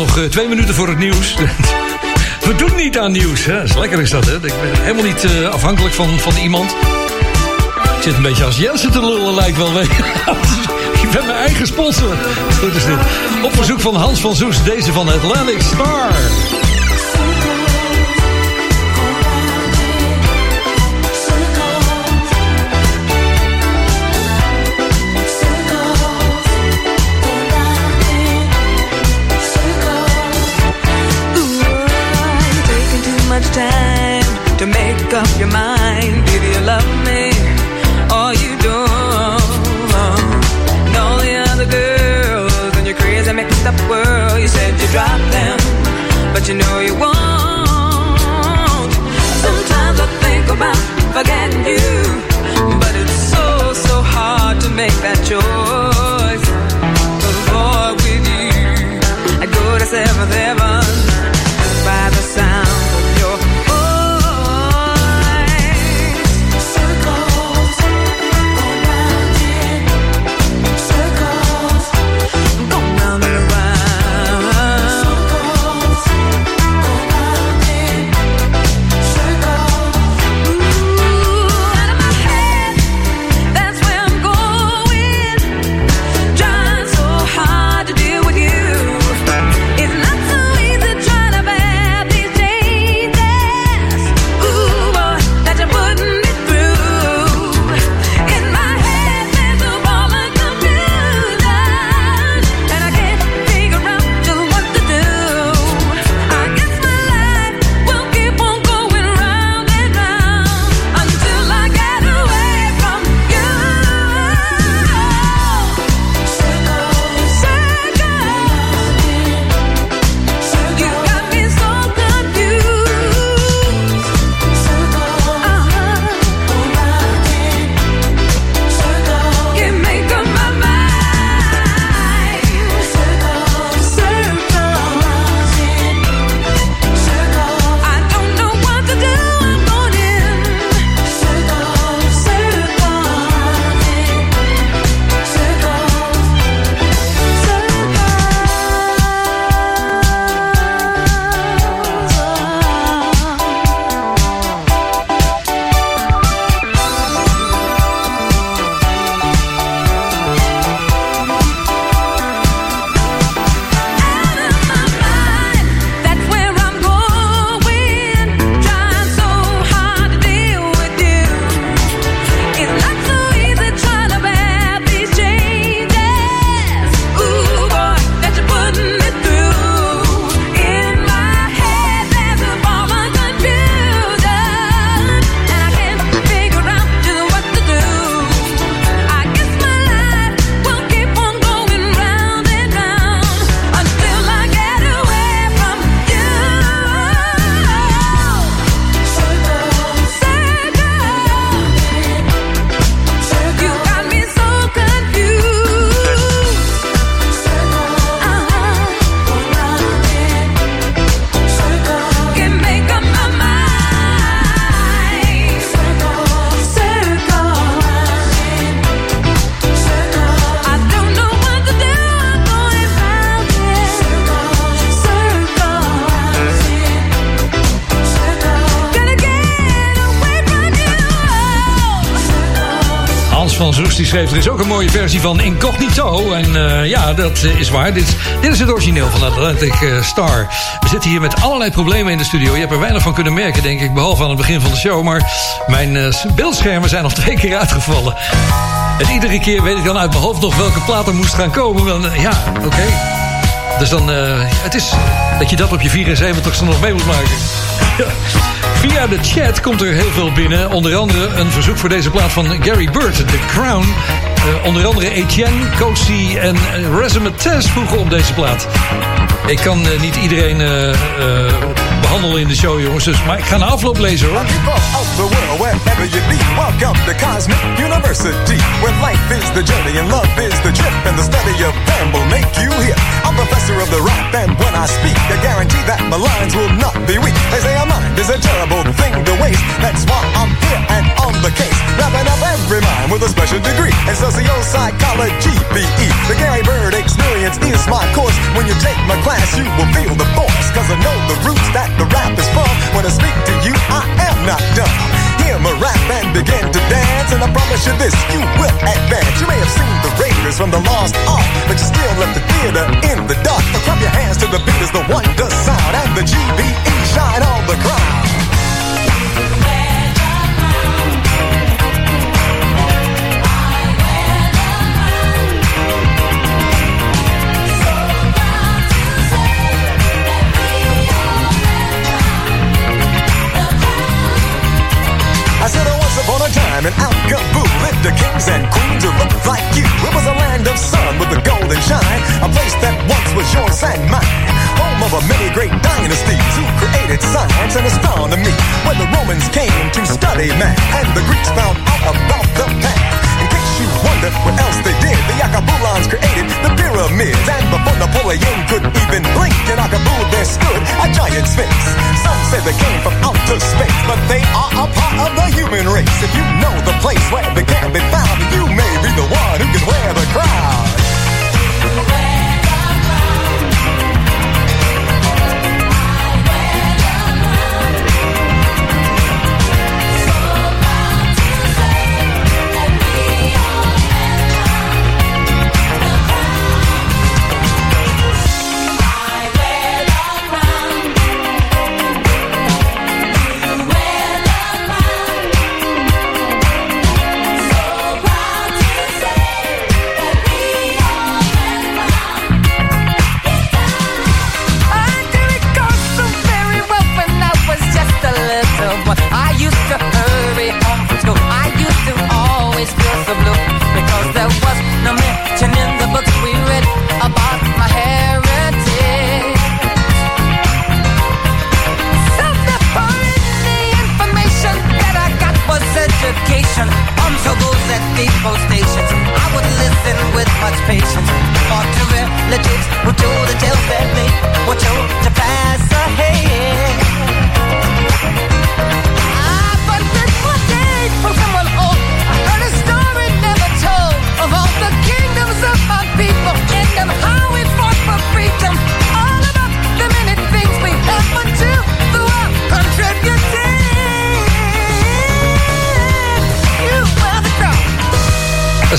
nog eh, twee minuten voor het nieuws. We doen niet aan nieuws. Hè? Is lekker is dat, hè? Ik ben helemaal niet eh, afhankelijk van, van iemand. Ik zit een beetje als Jensen te lullen, lijkt wel. Ik ben mijn eigen sponsor. Goed is dit. Op verzoek van Hans van Soes, deze van Atlantic Star. Up your mind. Er is ook een mooie versie van Incognito. En eh, ja, dat eh, is waar. Dit, dit is het origineel van Atlantic eh, Star. We zitten hier met allerlei problemen in de studio. Je hebt er weinig van kunnen merken, denk ik. Behalve aan het begin van de show. Maar mijn beeldschermen zijn al twee keer uitgevallen. En iedere keer weet ik dan uit mijn hoofd nog welke plaat er moest gaan komen. Eh, ja, oké. Dus dan, het is dat je dat op je 74ste nog mee moet maken. Via de chat komt er heel veel binnen. Onder andere een verzoek voor deze plaat van Gary Bird, The Crown. Eh, onder andere Etienne, Cozy en uh, Razzmatazz vroegen op deze plaat. Ik kan eh, niet iedereen eh, eh, behandelen in de show, jongens. Dus, maar ik ga een afloop lezen. The world, wherever you be, welcome to Cosmic University, where life is the journey and love is the trip, and the study of them will make you here. I'm professor of the rap, and when I speak, I guarantee that my lines will not be weak. They say a mind is a terrible thing to waste, that's why I'm here and the case, wrapping up every mind with a special degree in socio-psychology, BE. The Gary Bird experience is my course. When you take my class, you will feel the force. Cause I know the roots that the rap is from. When I speak to you, I am not dumb. Hear my rap and begin to dance. And I promise you this, you will advance. You may have seen the Raiders from the Lost Ark, but you still left the theater in the dark. Now clap your hands to the beat as the one, wonder sound. And the GBE shine on the crowd. I said once upon a time in Alcaboo lived the kings and queens who looked like you. It was a land of sun with a golden shine, a place that once was yours and mine. Home of a many great dynasties who created science and astronomy. When the Romans came to study math and the Greeks found out about the path. Wonder what else they did, the Yakabulans created the pyramids. And before Napoleon could even blink, in Akabu there stood a giant sphinx. Some say they came from outer space, but they are a part of the human race. If you know the place where they can be found, you may be the one who can wear the crown.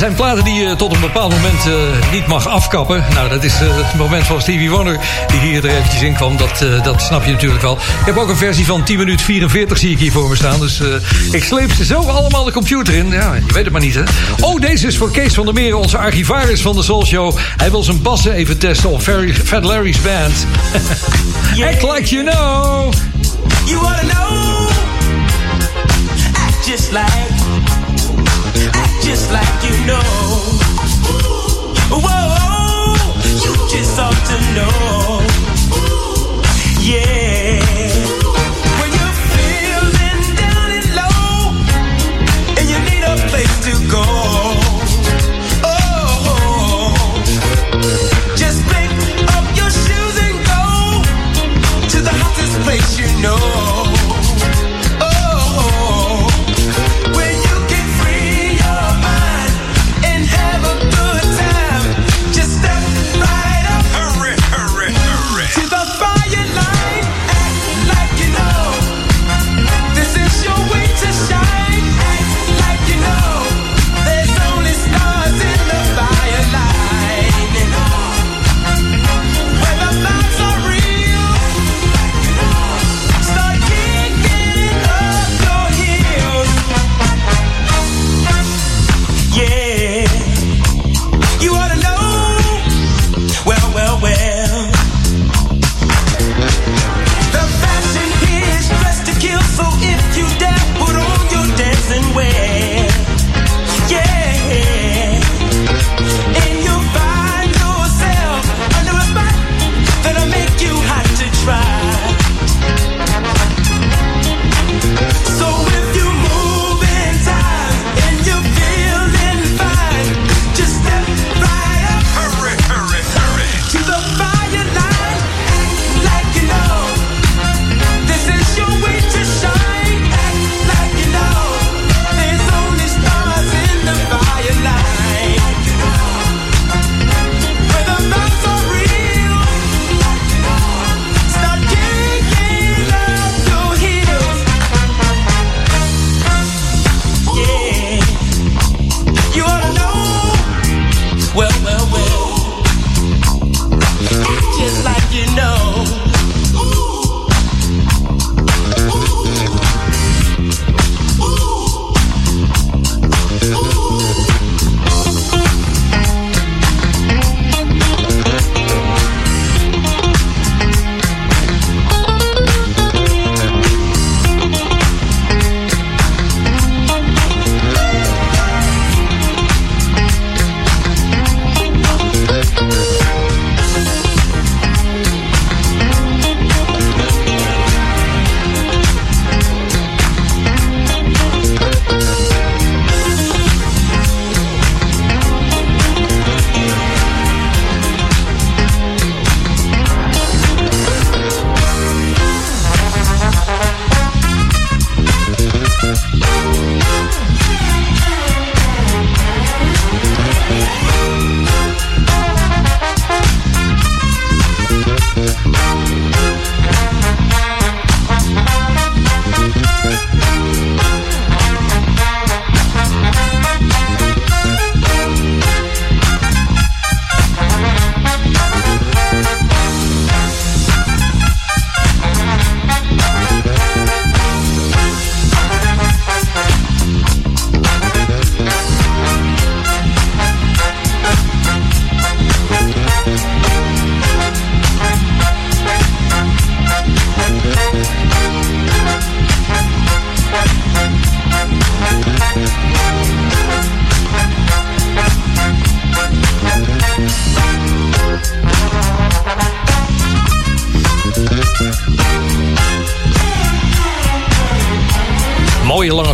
Zijn platen die je tot een bepaald moment eh, niet mag afkappen. Nou, dat is eh, het moment van Stevie Wonder die hier er eventjes in kwam. Dat, eh, dat snap je natuurlijk wel. Ik heb ook een versie van 10 minuten 44 zie ik hier voor me staan. Dus ik sleep ze zo allemaal de computer in. Ja, je weet het maar niet, hè. Oh, deze is voor Kees van der Meren, onze archivaris van de Soul Show. Hij wil zijn bassen even testen op Ferry- Fat Larry's band. Act like you know. You wanna know? Act just like, just like you know. Whoa, you just ought to know. Yeah. When you're feeling down and low, and you need a place to go. Oh, just pick up your shoes and go to the hottest place you know.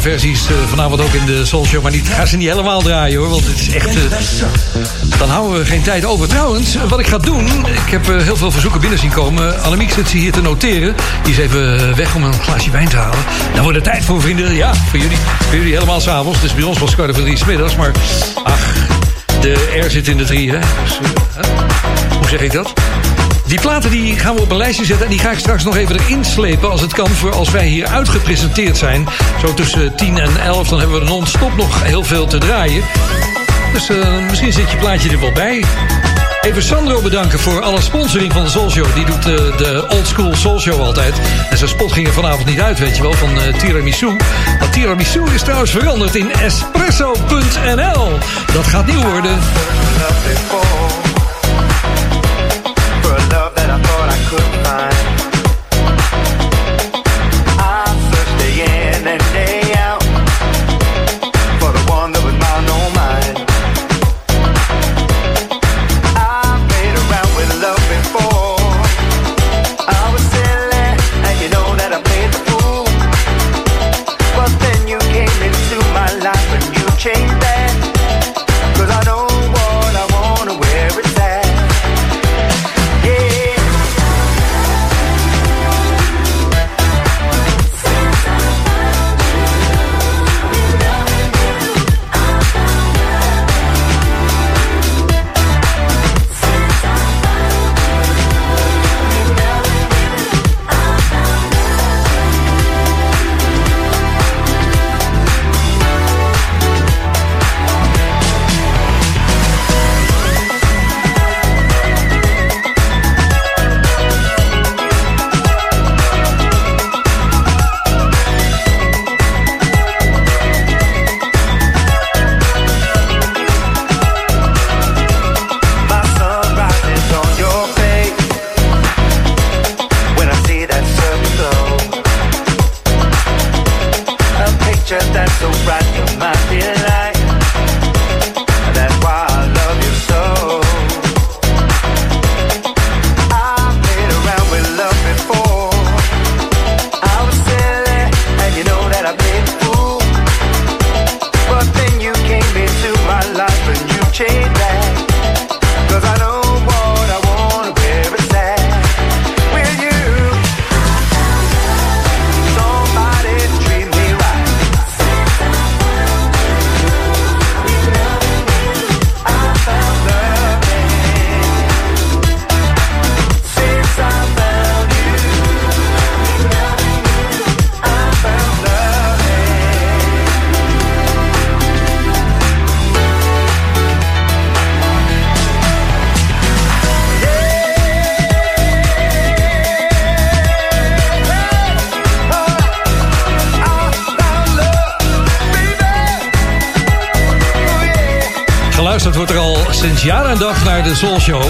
Versies eh, vanavond ook in de Soul Show. Maar niet, ga ze niet helemaal draaien hoor. Want het is echt. eh, dan houden we geen tijd over. Trouwens, eh, wat ik ga doen. Ik heb heel veel verzoeken binnen zien komen. Annemiek zit ze hier te noteren. Die is even weg om een glaasje wijn te halen. Dan wordt het tijd voor vrienden. Ja, voor jullie, voor jullie helemaal s'avonds. Dus bij ons was kwart over drie 's middags. Maar ach, de R zit in de drie, hè? Dus, hè? Hoe zeg ik dat? Die platen die gaan we op een lijstje zetten. En die ga ik straks nog even erin slepen als het kan. Voor als wij hier uitgepresenteerd zijn. Zo tussen 10 en 11. Dan hebben we non-stop nog heel veel te draaien. Dus eh, misschien zit je plaatje er wel bij. Even Sandro bedanken voor alle sponsoring van de Soul Show. Die doet eh, de Old School Soul Show altijd. En zijn spot ging er vanavond niet uit, weet je wel, van eh, tiramisu. Dat tiramisu is trouwens veranderd in espresso.nl. Dat gaat nieuw worden. De Soul Show.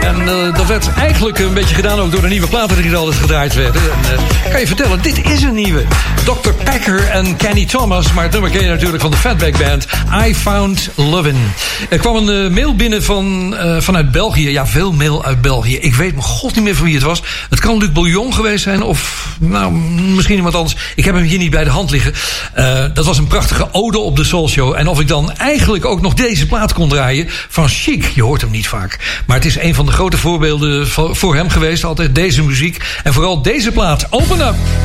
En eh, dat werd eigenlijk een beetje gedaan ook door de nieuwe platen die er altijd gedraaid werden. En, eh, kan vertellen, dit is een nieuwe. Dr. Packer en Kenny Thomas, maar het nummer ken je natuurlijk van de Fatback Band. I Found Lovin'. Er kwam een eh, mail binnen van, eh, vanuit België. Ja, veel mail uit België. Ik weet mijn god niet meer van wie het was. Het kan Luc Bouillon geweest zijn of nou, misschien iemand anders. Ik heb hem hier niet bij de hand liggen. Eh, dat was een prachtige ode op de Soul Show. En of ik dan eigenlijk ook nog deze plaat kon draaien van Chic. Je hoort hem niet vaak. Maar het is een van de grote voorbeelden voor voor hem geweest. Altijd deze muziek. En vooral deze plaat. Open up!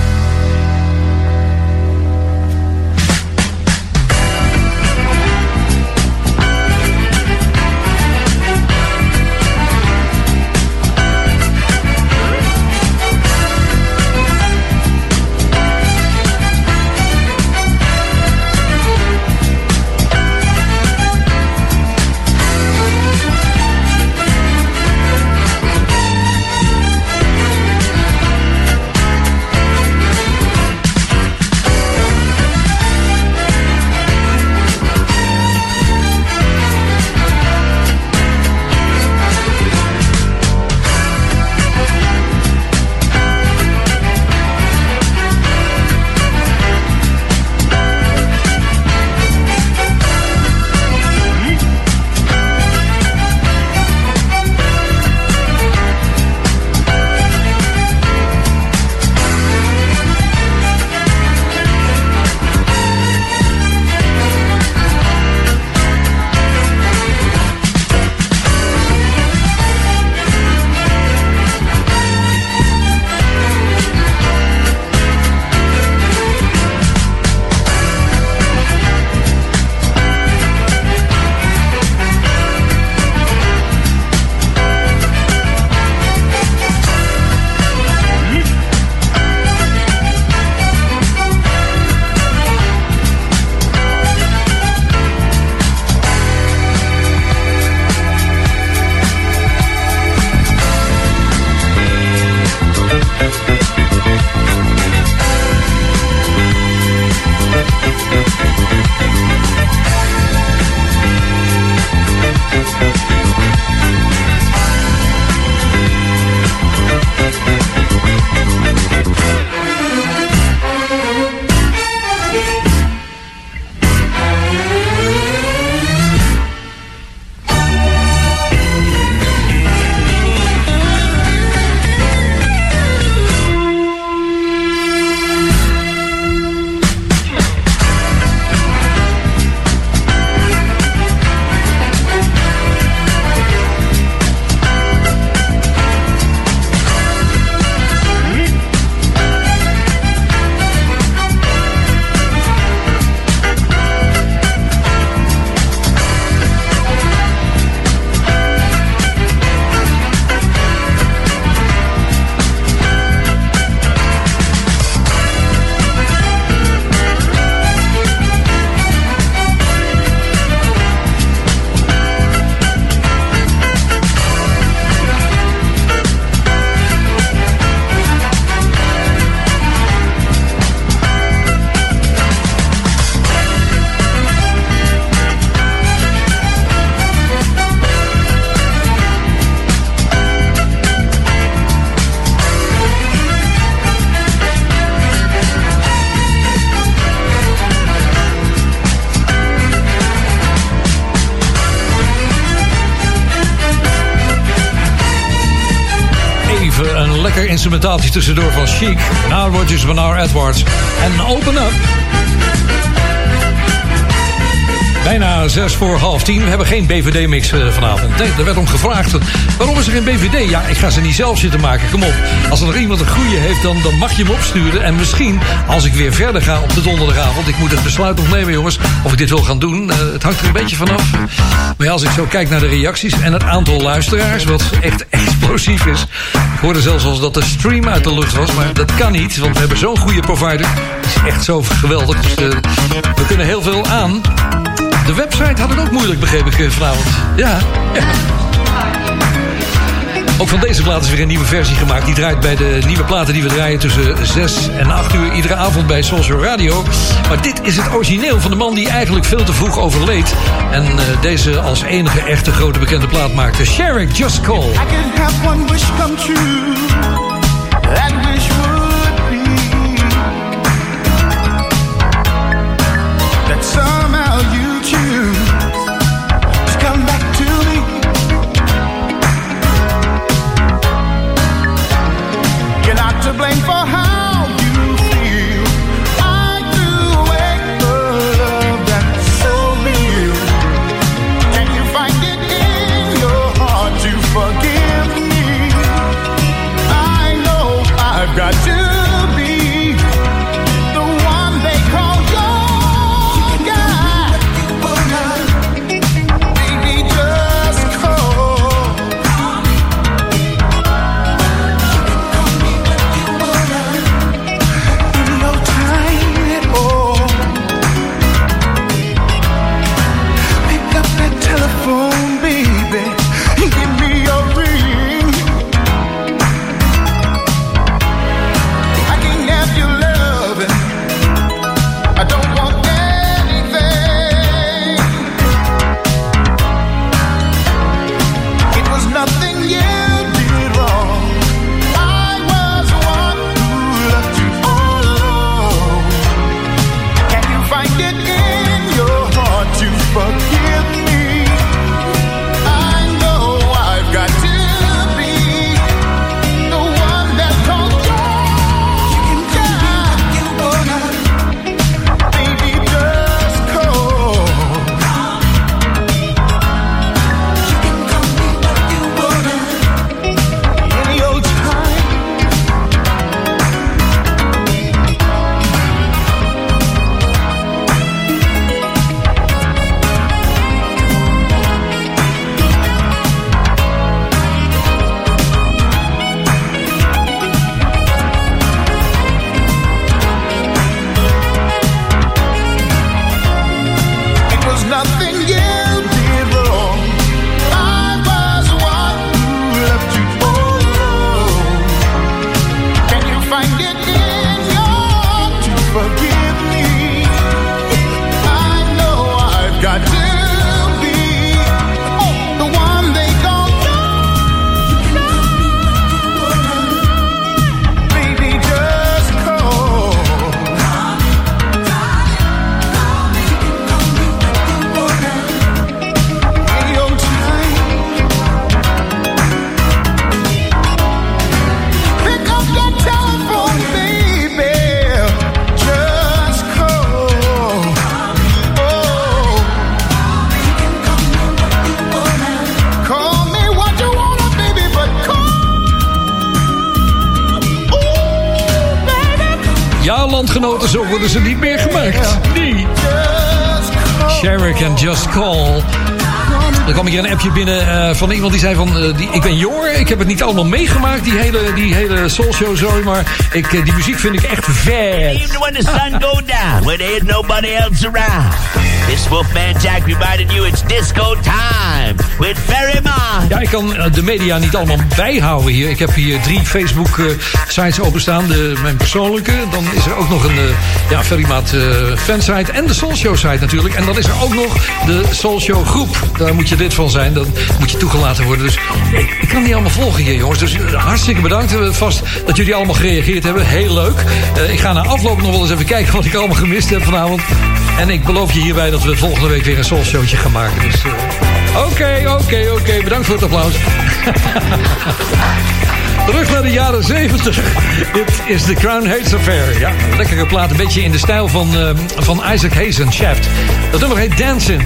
Instrumentaaltje tussendoor van Chic. Now Rogers, Bernard Edwards. En Open Up. Bijna zes voor half tien. We hebben geen BVD-mix eh, vanavond. Nee, er werd om gevraagd. Waarom is er geen BVD? Ja, ik ga ze niet zelf zitten maken. Kom op. Als er nog iemand een goede heeft, dan, dan mag je hem opsturen. En misschien, als ik weer verder ga op de donderdagavond... ik moet het besluit nog nemen, jongens, of ik dit wil gaan doen. Eh, het hangt er een beetje vanaf. Maar ja, als ik zo kijk naar de reacties en het aantal luisteraars... wat echt explosief is. Hoorde zelfs als dat de stream uit de lucht was. Maar dat kan niet, want we hebben zo'n goede provider. Het is echt zo geweldig. Dus, eh, we kunnen heel veel aan. De website had het ook moeilijk, begreep ik eh, vanavond. Ja. ja. Ook van deze plaat is weer een nieuwe versie gemaakt. Die draait bij de nieuwe platen die we draaien tussen 6 en 8 uur iedere avond bij Social Radio. Maar dit is het origineel van de man die eigenlijk veel te vroeg overleed. En eh, deze als enige echte grote bekende plaat maakte. Sherrick Just Call. I can have one wish come true. Iemand die zei van... eh, die, ik ben jong, ik heb het niet allemaal meegemaakt, die hele, die hele soulshow, sorry, maar ik, eh, die muziek vind ik echt vet. Even when the sun go down, when there ain't nobody else around. This Wolfman Jack reminded you it's disco time with Ferry. Ja, ik kan eh, de media niet allemaal bijhouden hier. Ik heb hier drie Facebook-sites openstaan. De, mijn persoonlijke. Dan is er ook nog een eh, ja, Ferrymaat eh fansite. En de Soulshow-site natuurlijk. En dan is er ook nog de Soulshow groep. Daar moet je lid van zijn. Dan moet je toegelaten worden. Dus ik, kan niet allemaal volgen hier, jongens. Dus eh, hartstikke bedankt eh, vast dat jullie allemaal gereageerd hebben. Heel leuk. Eh, ik ga na afloop nog wel eens even kijken wat ik allemaal gemist heb vanavond. En ik beloof je hierbij dat we volgende week weer een Soulshowtje gaan maken. Dus... eh, Oké, oké, oké. Bedankt voor het applaus. Terug naar de jaren 70. Dit is The Crown Hates Affair. Ja, lekkere plaat. Een beetje in de stijl van, eh, van Isaac Hayes en Shaft. Dat nummer heet Dancing.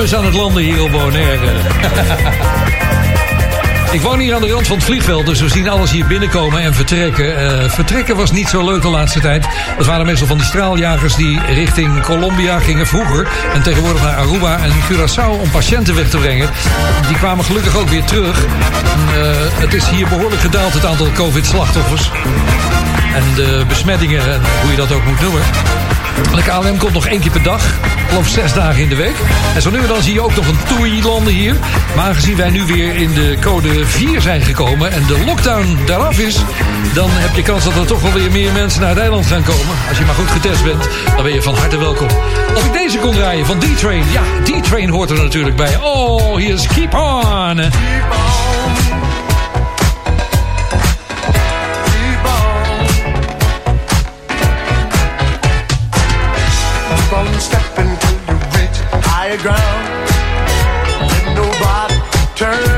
Aan het landen hier op Bonaire. Ik woon hier aan de rand van het vliegveld, dus we zien alles hier binnenkomen en vertrekken. Eh, vertrekken was niet zo leuk de laatste tijd. Dat waren meestal van die straaljagers die richting Colombia gingen vroeger. En tegenwoordig naar Aruba en Curaçao om patiënten weg te brengen. Die kwamen gelukkig ook weer terug. Eh, het is hier behoorlijk gedaald, het aantal COVID-slachtoffers. En de besmettingen, en hoe je dat ook moet noemen. De KLM komt nog één keer per dag. Geloof zes dagen in de week. En zo nu en dan zie je ook nog een toei landen hier. Maar aangezien wij nu weer in de code 4 zijn gekomen... en de lockdown daaraf is... dan heb je kans dat er toch wel weer meer mensen naar het eiland gaan komen. Als je maar goed getest bent, dan ben je van harte welkom. Of ik deze kon draaien van D-Train. Ja, D-Train hoort er natuurlijk bij. Oh, hier is Keep On. Keep playground. And nobody turns.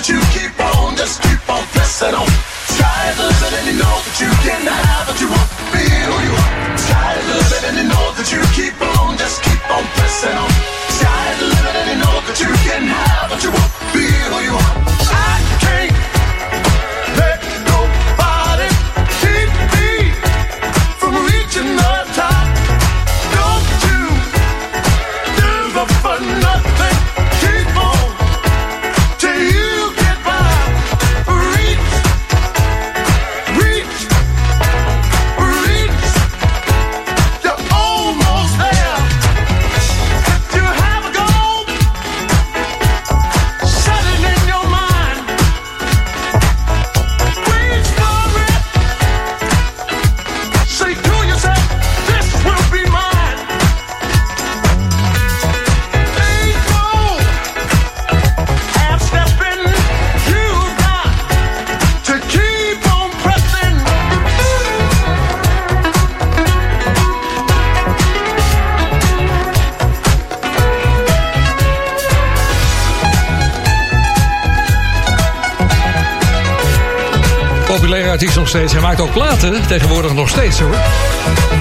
That you keep on, just keep on pressing on. Steeds. Hij maakt ook platen, tegenwoordig nog steeds hoor.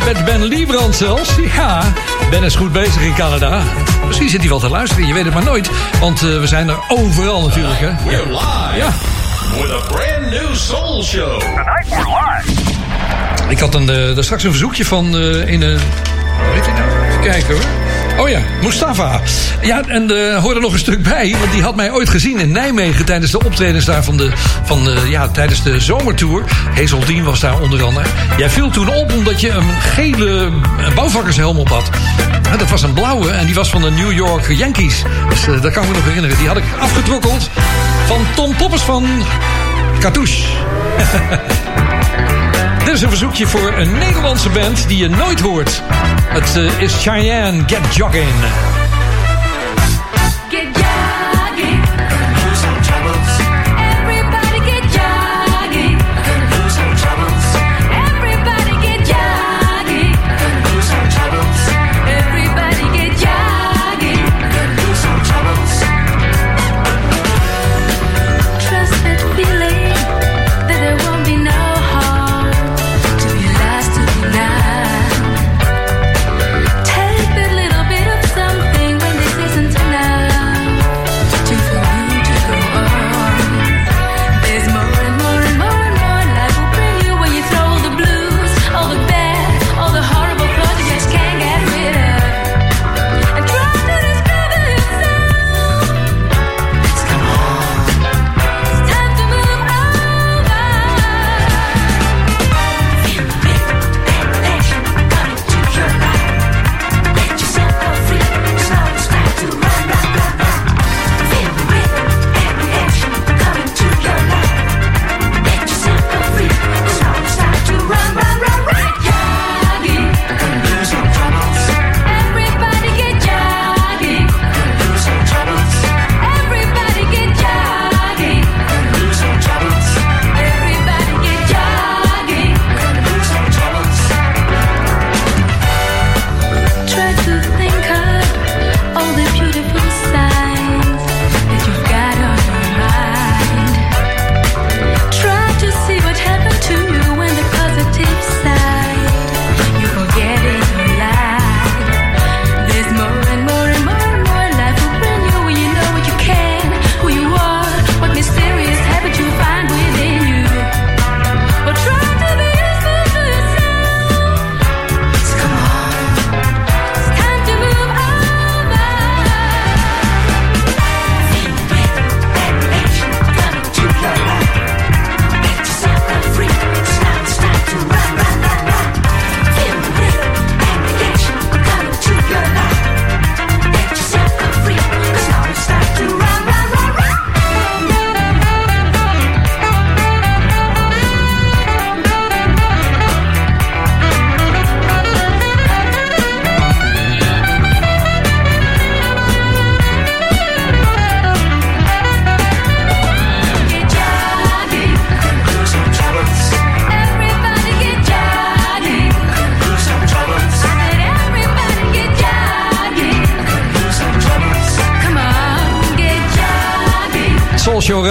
Met Ben Liebrand zelfs. Ja, Ben is goed bezig in Canada. Misschien zit hij wel te luisteren, je weet het maar nooit. Want eh, we zijn er overal natuurlijk. Hè. We're live Ja. with a brand new soul show. Tonight we're live. Ik had een, eh, daar straks een verzoekje van eh, in een Hoe heet hij nou? Even kijken hoor. Oh ja, Mustafa. Ja, en er hoorde nog een stuk bij. Want die had mij ooit gezien in Nijmegen... tijdens de optredens daar van de, van de, ja, tijdens de zomertour. Hazeldien was daar onder andere. Jij viel toen op omdat je een gele bouwvakkershelm op had. Dat was een blauwe en die was van de New York Yankees. Dus eh, dat kan ik me nog herinneren. Die had ik afgetrokkeld van Tom Poppers van Cartouche. Dit is een verzoekje voor een Nederlandse band die je nooit hoort. Het eh, is Cheyenne Get Jogging.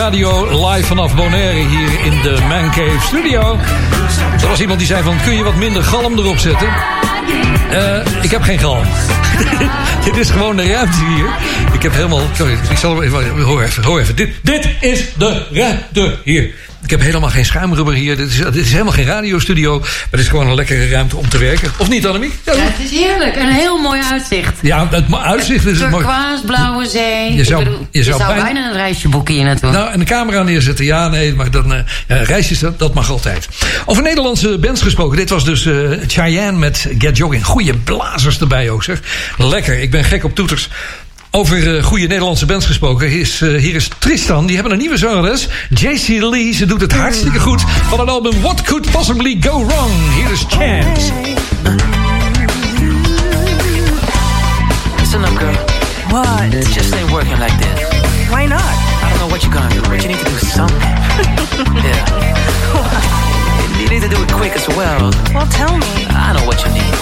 Radio live vanaf Bonaire hier in de Man Cave Studio. Er was iemand die zei van, kun je wat minder galm erop zetten? Eh, ik heb geen galm. dit is gewoon de ruimte hier. Ik heb helemaal... Sorry, ik zal hem even... Hoor even, hoor even. Dit, dit is de ruimte hier. Ik heb helemaal geen schuimrubber hier. Dit is, dit is helemaal geen radiostudio. Maar het is gewoon een lekkere ruimte om te werken. Of niet, Annemiek? Ja, Ja, het is heerlijk. Een heel mooi uitzicht. ja het uitzicht is het mooi. Turquoise, blauwe zee. Je zou- bedoel, je zou bijna- bijna een reisje boeken hier naartoe. Nou, en de camera neerzetten. Ja, nee, maar dan eh ja, reisjes, dat, dat mag altijd. Over Nederlandse bands gesproken. Dit was dus eh Cheyenne met Get Jogging. Goeie blazers erbij ook, zeg. Lekker, ik ben gek op toeters. Over eh, goede Nederlandse bands gesproken. Is, eh, hier is Tristan. Die hebben een nieuwe zangeres. JC Lee. Ze doet het hartstikke goed. Van het album What Could Possibly Go Wrong. Hier is Chance. Listen up, girl. What? It just ain't working like this. Why not? I don't know what you're gonna do, but you need to do something. yeah. You need to do it quick as well. Well, tell me. I know what you need.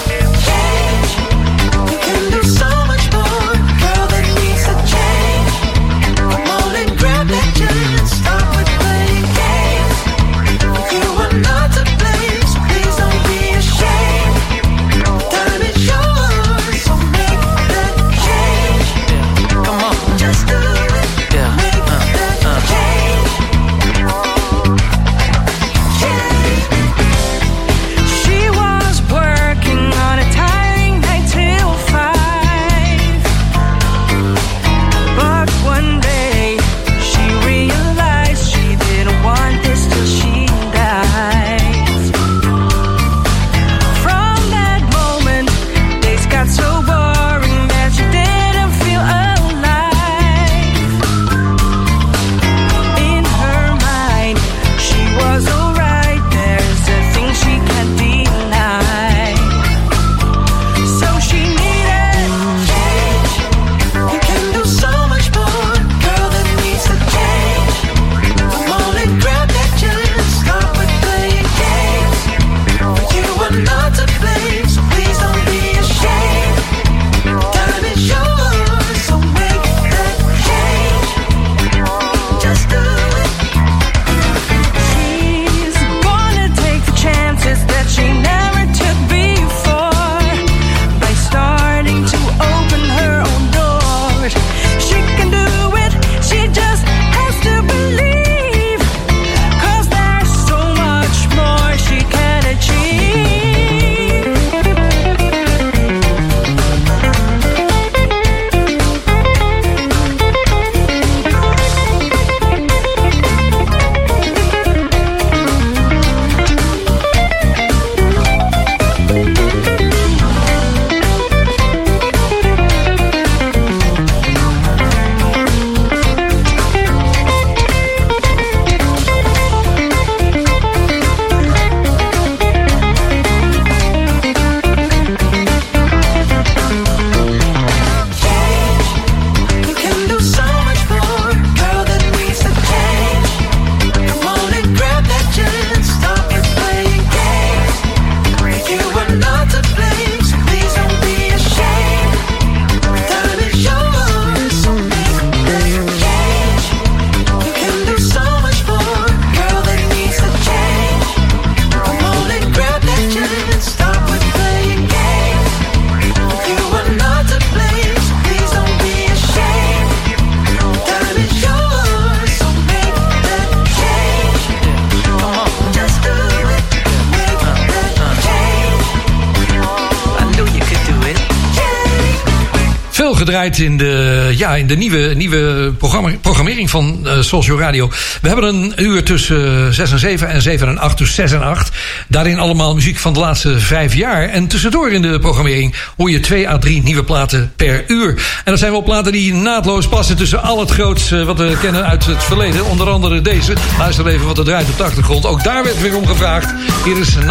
In de, ja, in de nieuwe, nieuwe programmering van uh, Social Radio. We hebben een uur tussen 6 en 7 en 7 en 8, dus 6 en 8. Daarin allemaal muziek van de laatste vijf jaar. En tussendoor in de programmering hoor je 2 à 3 nieuwe platen per uur. En dat zijn wel platen die naadloos passen tussen al het groots uh, wat we kennen uit het verleden. Onder andere deze. Luister even wat er draait op de achtergrond. Ook daar werd weer om gevraagd. Hier is 9.9.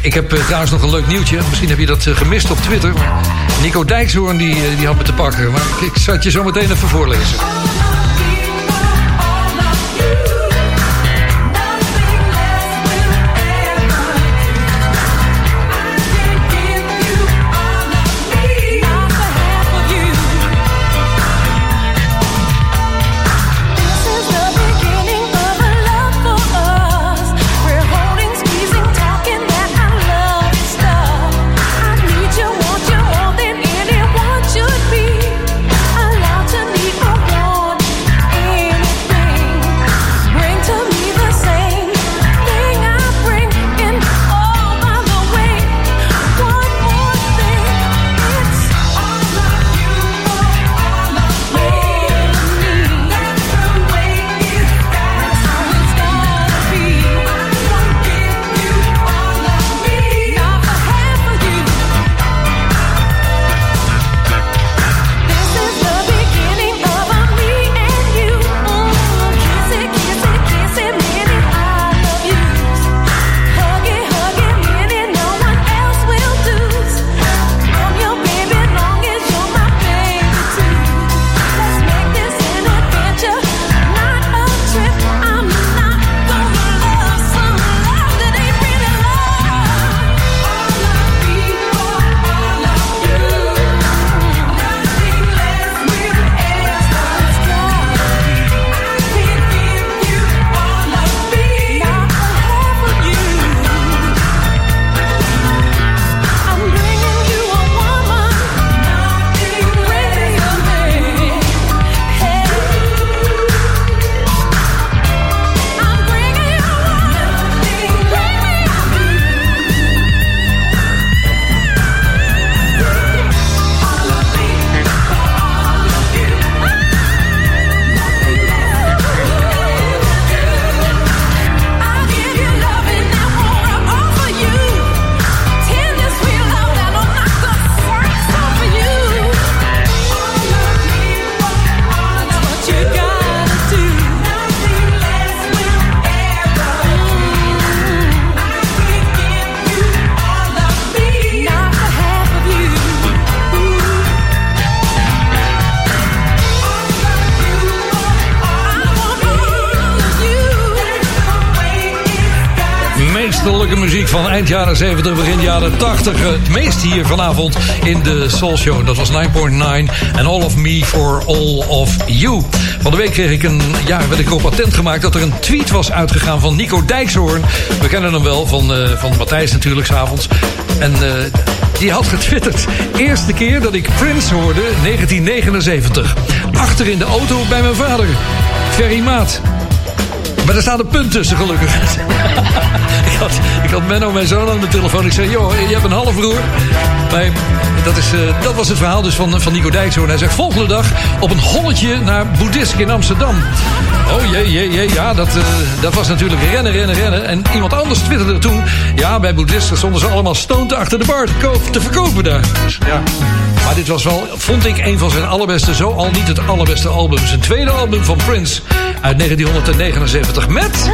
Ik heb trouwens nog een leuk nieuwtje. Misschien heb je dat gemist op Twitter. Nico Dijkshoorn die, uh, die had me te pakken. Maar ik, ik zal het je zo meteen even voorlezen. 70, begin jaren 80. Het meest hier vanavond in de Soul Show. Dat was 9.9 en All of Me for All of You. Van de week kreeg ik een, ja, werd ik op patent gemaakt dat er een tweet was uitgegaan van Nico Dijkshoorn. We kennen hem wel van, uh, van Matthijs natuurlijk, s'avonds. En uh, die had getwitterd. Eerste keer dat ik Prince hoorde, 1979. Achter in de auto bij mijn vader. Ferry Maat. Maar er staat een punt tussen, gelukkig. ik, had, ik had Menno, mijn zoon, aan de telefoon. Ik zei, joh, je hebt een halfbroer. Maar dat, is, uh, dat was het verhaal dus van, van Nico Dijkshoorn. Hij zegt, volgende dag op een holletje naar Boeddhisk in Amsterdam. Oh jee, jee, jee, ja, dat, uh, dat was natuurlijk rennen, rennen, rennen. En iemand anders twitterde toen... ja, bij Boeddhisk stonden ze allemaal stoned achter de bar te, koop, te verkopen daar. Dus, ja. Maar dit was wel, vond ik, een van zijn allerbeste... zo al niet het allerbeste album. Zijn tweede album van Prince uit 1979 met...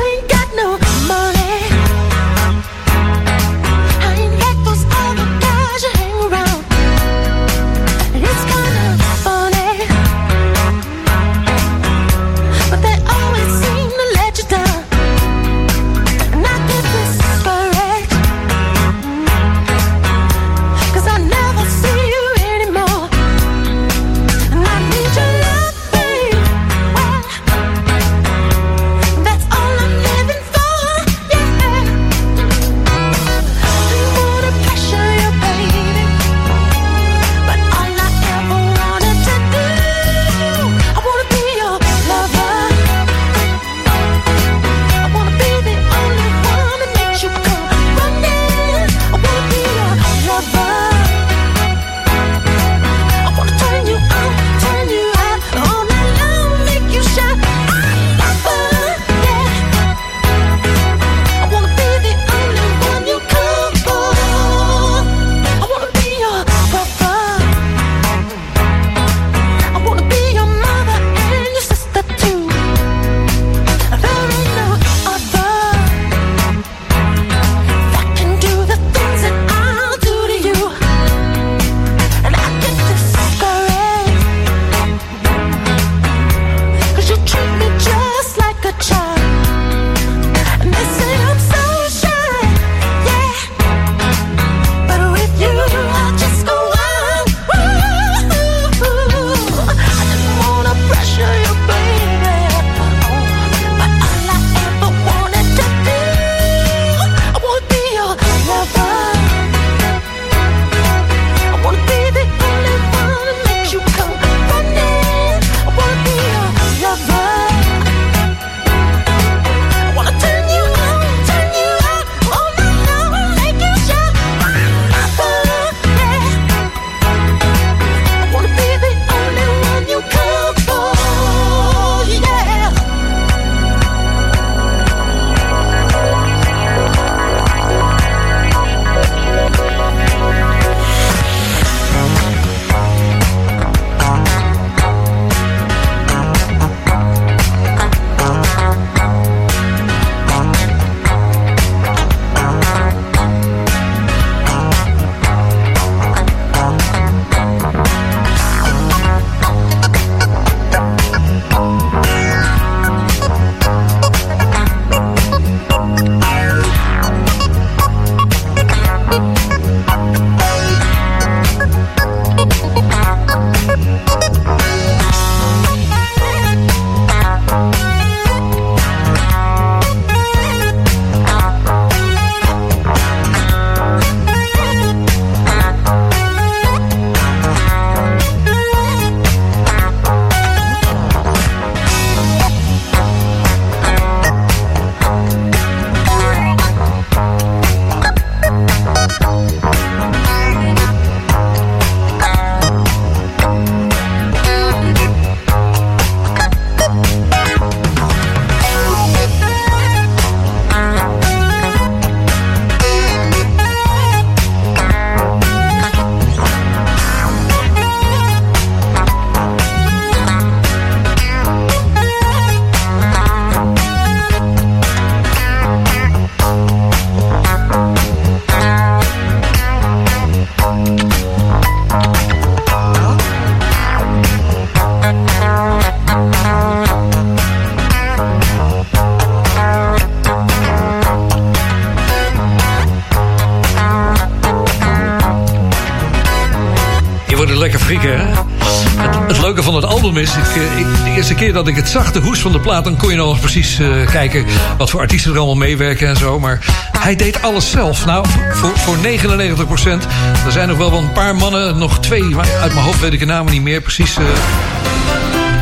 eh, ik, de eerste keer dat ik het zag, de hoes van de plaat, dan kon je nog precies eh, kijken wat voor artiesten er allemaal meewerken en zo. Maar hij deed alles zelf. Nou, voor, voor 99 procent. Er zijn nog wel een paar mannen, nog twee, uit mijn hoofd weet ik de namen niet meer precies. eh,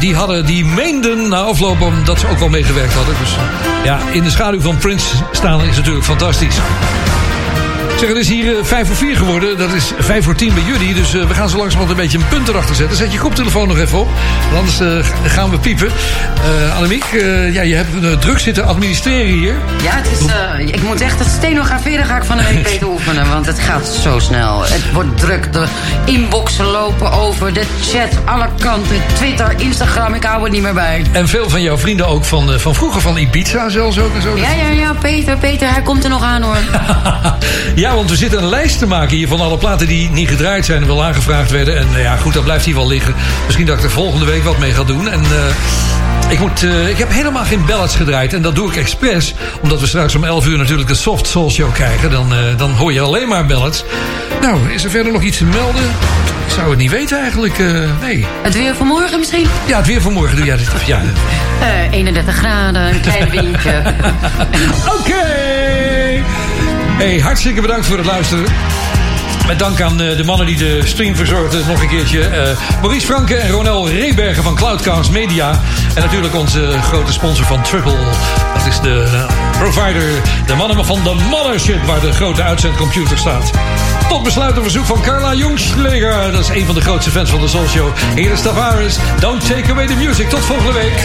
die, hadden, die meenden na afloop om dat ze ook wel meegewerkt hadden. Dus ja, in de schaduw van Prince staan is natuurlijk fantastisch. Zeg, het is hier eh, vijf voor vier geworden. Dat is vijf voor tien bij jullie. Dus eh, we gaan zo langzamerhand een beetje een punt erachter zetten. Zet je koptelefoon nog even op. Want anders eh, gaan we piepen. Eh Annemiek, eh, ja, je hebt uh, druk zitten administreren hier. Ja, het is, eh, ik moet echt het stenograferen ga ik van de week beter oefenen. Want het gaat zo snel. Het wordt druk. De inboxen lopen over. De chat, alle kanten. Twitter, Instagram. Ik hou er niet meer bij. En veel van jouw vrienden ook van, eh, van vroeger, van Ibiza zelfs ook en zo. Ja, ja, ja. Peter, Peter, hij komt er nog aan hoor. Ja, want we zitten een lijst te maken hier van alle platen die niet gedraaid zijn en wel aangevraagd werden. En eh, ja, goed, dat blijft hier wel liggen. Misschien dat ik er volgende week wat mee ga doen. En eh, ik, moet, eh, ik heb helemaal geen ballads gedraaid. En dat doe ik expres. Omdat we straks om 11 uur natuurlijk de Soft Soul Show krijgen. Dan, dan hoor je alleen maar ballads. Nou, is er verder nog iets te melden? Ik zou het niet weten eigenlijk. nee. Het weer van morgen misschien? Ja, het weer van morgen. Doe jij dit? Ja. Eh 31 graden, een klein windje. Oké! Hey, hartstikke bedankt voor het luisteren. Met dank aan eh, de mannen die de stream verzorgden. Nog een keertje. eh, Maurice Franke en Ronel Rebergen van Cloudcast Media. En natuurlijk onze grote sponsor van Triple. Dat is de eh, provider. De mannen van de Mothership. Waar de grote uitzendcomputer staat. Tot besluit een verzoek van Carla Jongschleger. Dat is een van de grootste fans van de Soul Show. Hier Tavares. Don't take away the music. Tot volgende week.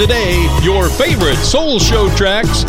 A day, your favorite Soul Show tracks.